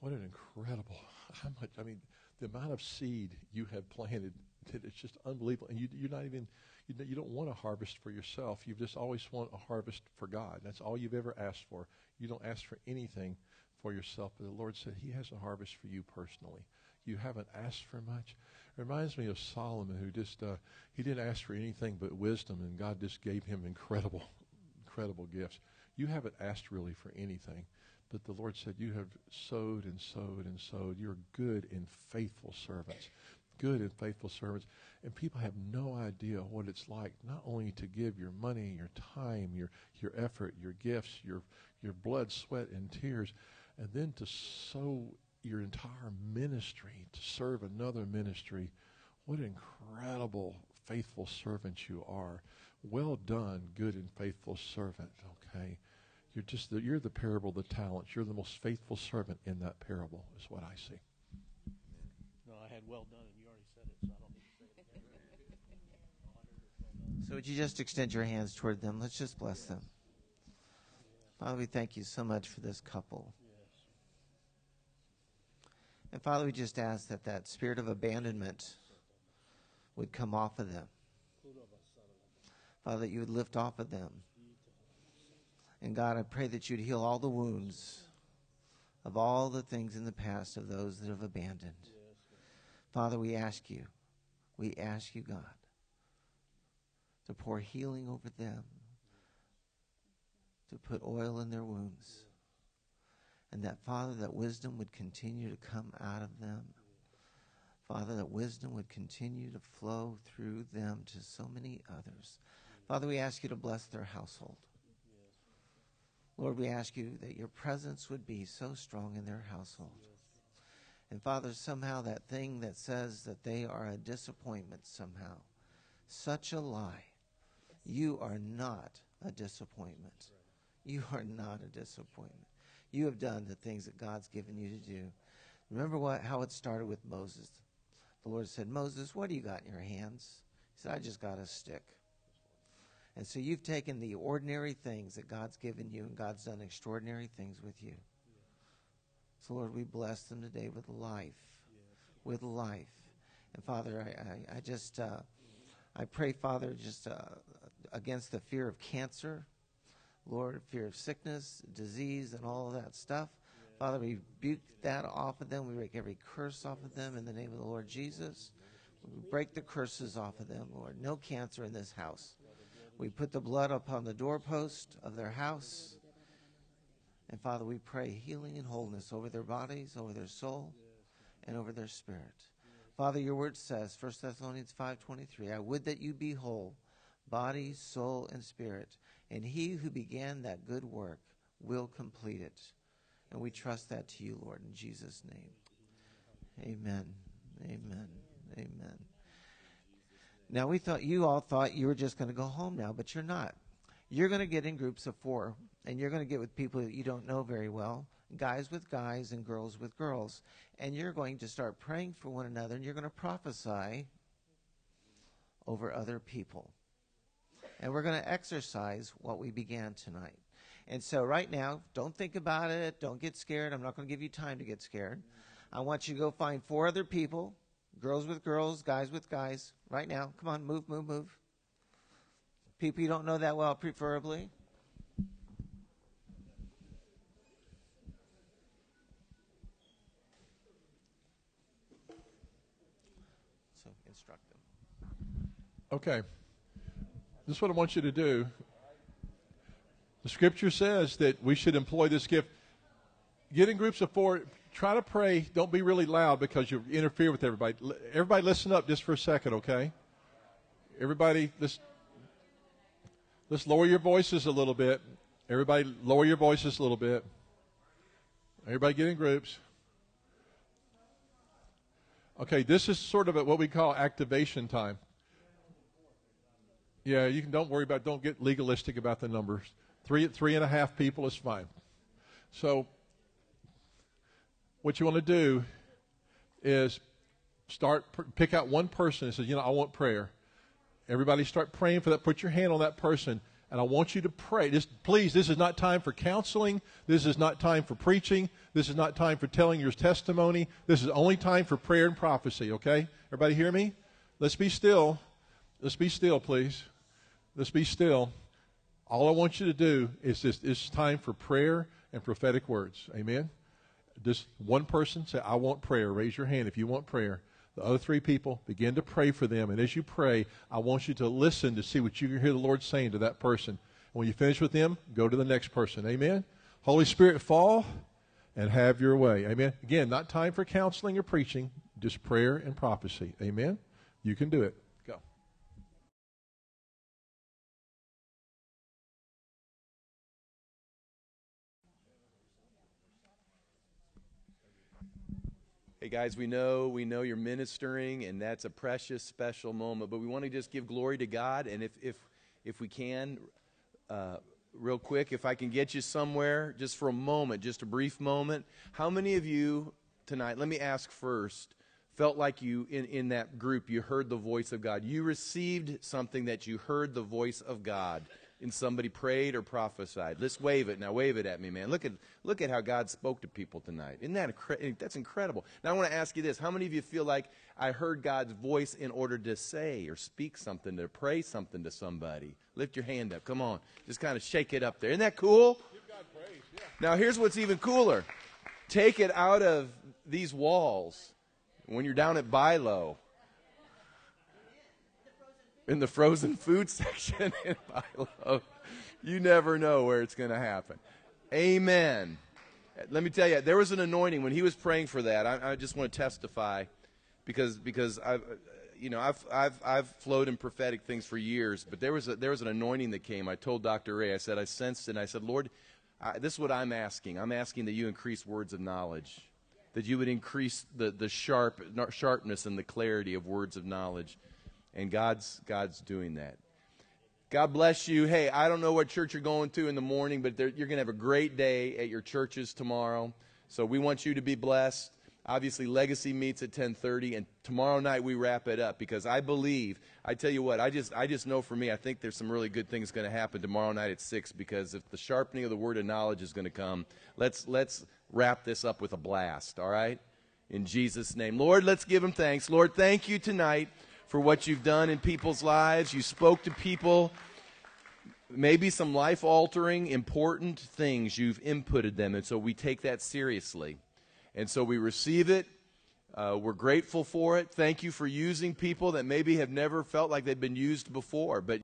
What an incredible, (laughs) how much, I mean, the amount of seed you have planted, it's just unbelievable. And you, you're not even, you, you don't want a harvest for yourself. You just always want a harvest for God. That's all you've ever asked for. You don't ask for anything for yourself, but the Lord said He has a harvest for you personally. You haven't asked for much. It reminds me of Solomon, who just uh, he didn't ask for anything but wisdom, and God just gave him incredible, (laughs) incredible gifts. You haven't asked really for anything, but the Lord said you have sowed and sowed and sowed. You're good and faithful servants, good and faithful servants, and people have no idea what it's like not only to give your money, your time, your your effort, your gifts, your your blood, sweat, and tears and then to sow your entire ministry to serve another ministry, what incredible faithful servant you are. Well done, good and faithful servant. Okay, you're just the, you're the parable of the talents. You're the most faithful servant in that parable, is what I see. No, I had well done, and you already said it, so I don't need to say it again. So, would you just extend your hands toward them? Let's just bless them. Father, we thank you so much for this couple. And Father, we just ask that that spirit of abandonment would come off of them. Father, that you would lift off of them. And God, I pray that you'd heal all the wounds of all the things in the past of those that have abandoned. Father, we ask you, we ask you, God, to pour healing over them, to put oil in their wounds and that, Father, that wisdom would continue to come out of them. Father, that wisdom would continue to flow through them to so many others. Father, we ask you to bless their household. Lord, we ask you that your presence would be so strong in their household. And Father, somehow that thing that says that they are a disappointment, somehow, such a lie. You are not a disappointment. You are not a disappointment. You have done the things that God's given you to do. Remember what how it started with Moses. The Lord said, Moses, what do you got in your hands? He said, I just got a stick. And so you've taken the ordinary things that God's given you, and God's done extraordinary things with you. So, Lord, we bless them today with life. With life. And, Father, I, I, I just, uh, I pray, Father, just uh, against the fear of cancer Lord, fear of sickness, disease, and all of that stuff. Father, we rebuke that off of them. We break every curse off of them in the name of the Lord Jesus. We break the curses off of them, Lord. No cancer in this house. We put the blood upon the doorpost of their house. And Father, we pray healing and wholeness over their bodies, over their soul, and over their spirit. Father, your word says, 1 Thessalonians 5.23, I would that you be whole, body, soul, and spirit. And he who began that good work will complete it. And we trust that to you, Lord, in Jesus' name. Amen. Amen. Amen. Now, we thought you all thought you were just going to go home now, but you're not. You're going to get in groups of four, and you're going to get with people that you don't know very well, guys with guys and girls with girls. And you're going to start praying for one another, and you're going to prophesy over other people and we're going to exercise what we began tonight. And so, right now, don't think about it. Don't get scared. I'm not going to give you time to get scared. I want you to go find four other people girls with girls, guys with guys, right now. Come on, move, move, move. People you don't know that well, preferably. So, instruct them. Okay. This is what I want you to do. The scripture says that we should employ this gift. Get in groups of four. try to pray. Don't be really loud because you interfere with everybody. Everybody, listen up just for a second, okay? Everybody, let's let's lower your voices a little bit. Everybody, lower your voices a little bit. Everybody, get in groups. Okay, this is sort of a, what we call activation time. Yeah, you can. Don't worry about. Don't get legalistic about the numbers. Three, three and a half people is fine. So, what you want to do is start pick out one person and say, you know, I want prayer. Everybody, start praying for that. Put your hand on that person, and I want you to pray. This, please, this is not time for counseling. This is not time for preaching. This is not time for telling your testimony. This is only time for prayer and prophecy. Okay, everybody, hear me? Let's be still. Let's be still, please. Let's be still. All I want you to do is this it's time for prayer and prophetic words. Amen. Just one person say, I want prayer. Raise your hand if you want prayer. The other three people begin to pray for them. And as you pray, I want you to listen to see what you can hear the Lord saying to that person. When you finish with them, go to the next person. Amen. Holy Spirit, fall and have your way. Amen. Again, not time for counseling or preaching, just prayer and prophecy. Amen. You can do it. Hey guys, we know we know you're ministering, and that's a precious, special moment. But we want to just give glory to God, and if if if we can, uh, real quick, if I can get you somewhere, just for a moment, just a brief moment. How many of you tonight? Let me ask first. Felt like you in in that group, you heard the voice of God. You received something that you heard the voice of God and somebody prayed or prophesied. Let's wave it now. Wave it at me, man. Look at look at how God spoke to people tonight. Isn't that incre- eh, that's incredible? Now I want to ask you this: How many of you feel like I heard God's voice in order to say or speak something, to pray something to somebody? Lift your hand up. Come on, just kind of shake it up there. Isn't that cool? Now here's what's even cooler: Take it out of these walls when you're down at Bi-Lo in the frozen food (laughs) section in Milo. You never know where it's going to happen. Amen. Let me tell you, there was an anointing when he was praying for that. I, I just want to testify because because I've you know I've I've I've flowed in prophetic things for years, but there was a, there was an anointing that came. I told Dr. Ray, I said I sensed it, and I said, Lord, I, this is what I'm asking. I'm asking that you increase words of knowledge, that you would increase the the sharp sharpness and the clarity of words of knowledge and God's God's doing that. God bless you. Hey, I don't know what church you're going to in the morning, but you're going to have a great day at your churches tomorrow. So we want you to be blessed. Obviously, Legacy meets at 10:30, and tomorrow night we wrap it up because I believe. I tell you what, I just I just know for me, I think there's some really good things going to happen tomorrow night at six because if the sharpening of the word of knowledge is going to come, let's let's wrap this up with a blast. All right, in Jesus' name, Lord, let's give Him thanks. Lord, thank you tonight for what you've done in people's lives. You spoke to people, maybe some life altering, important things. You've inputted them. And so we take that seriously. And so we receive it. Uh, we're grateful for it. Thank you for using people that maybe have never felt like they've been used before. But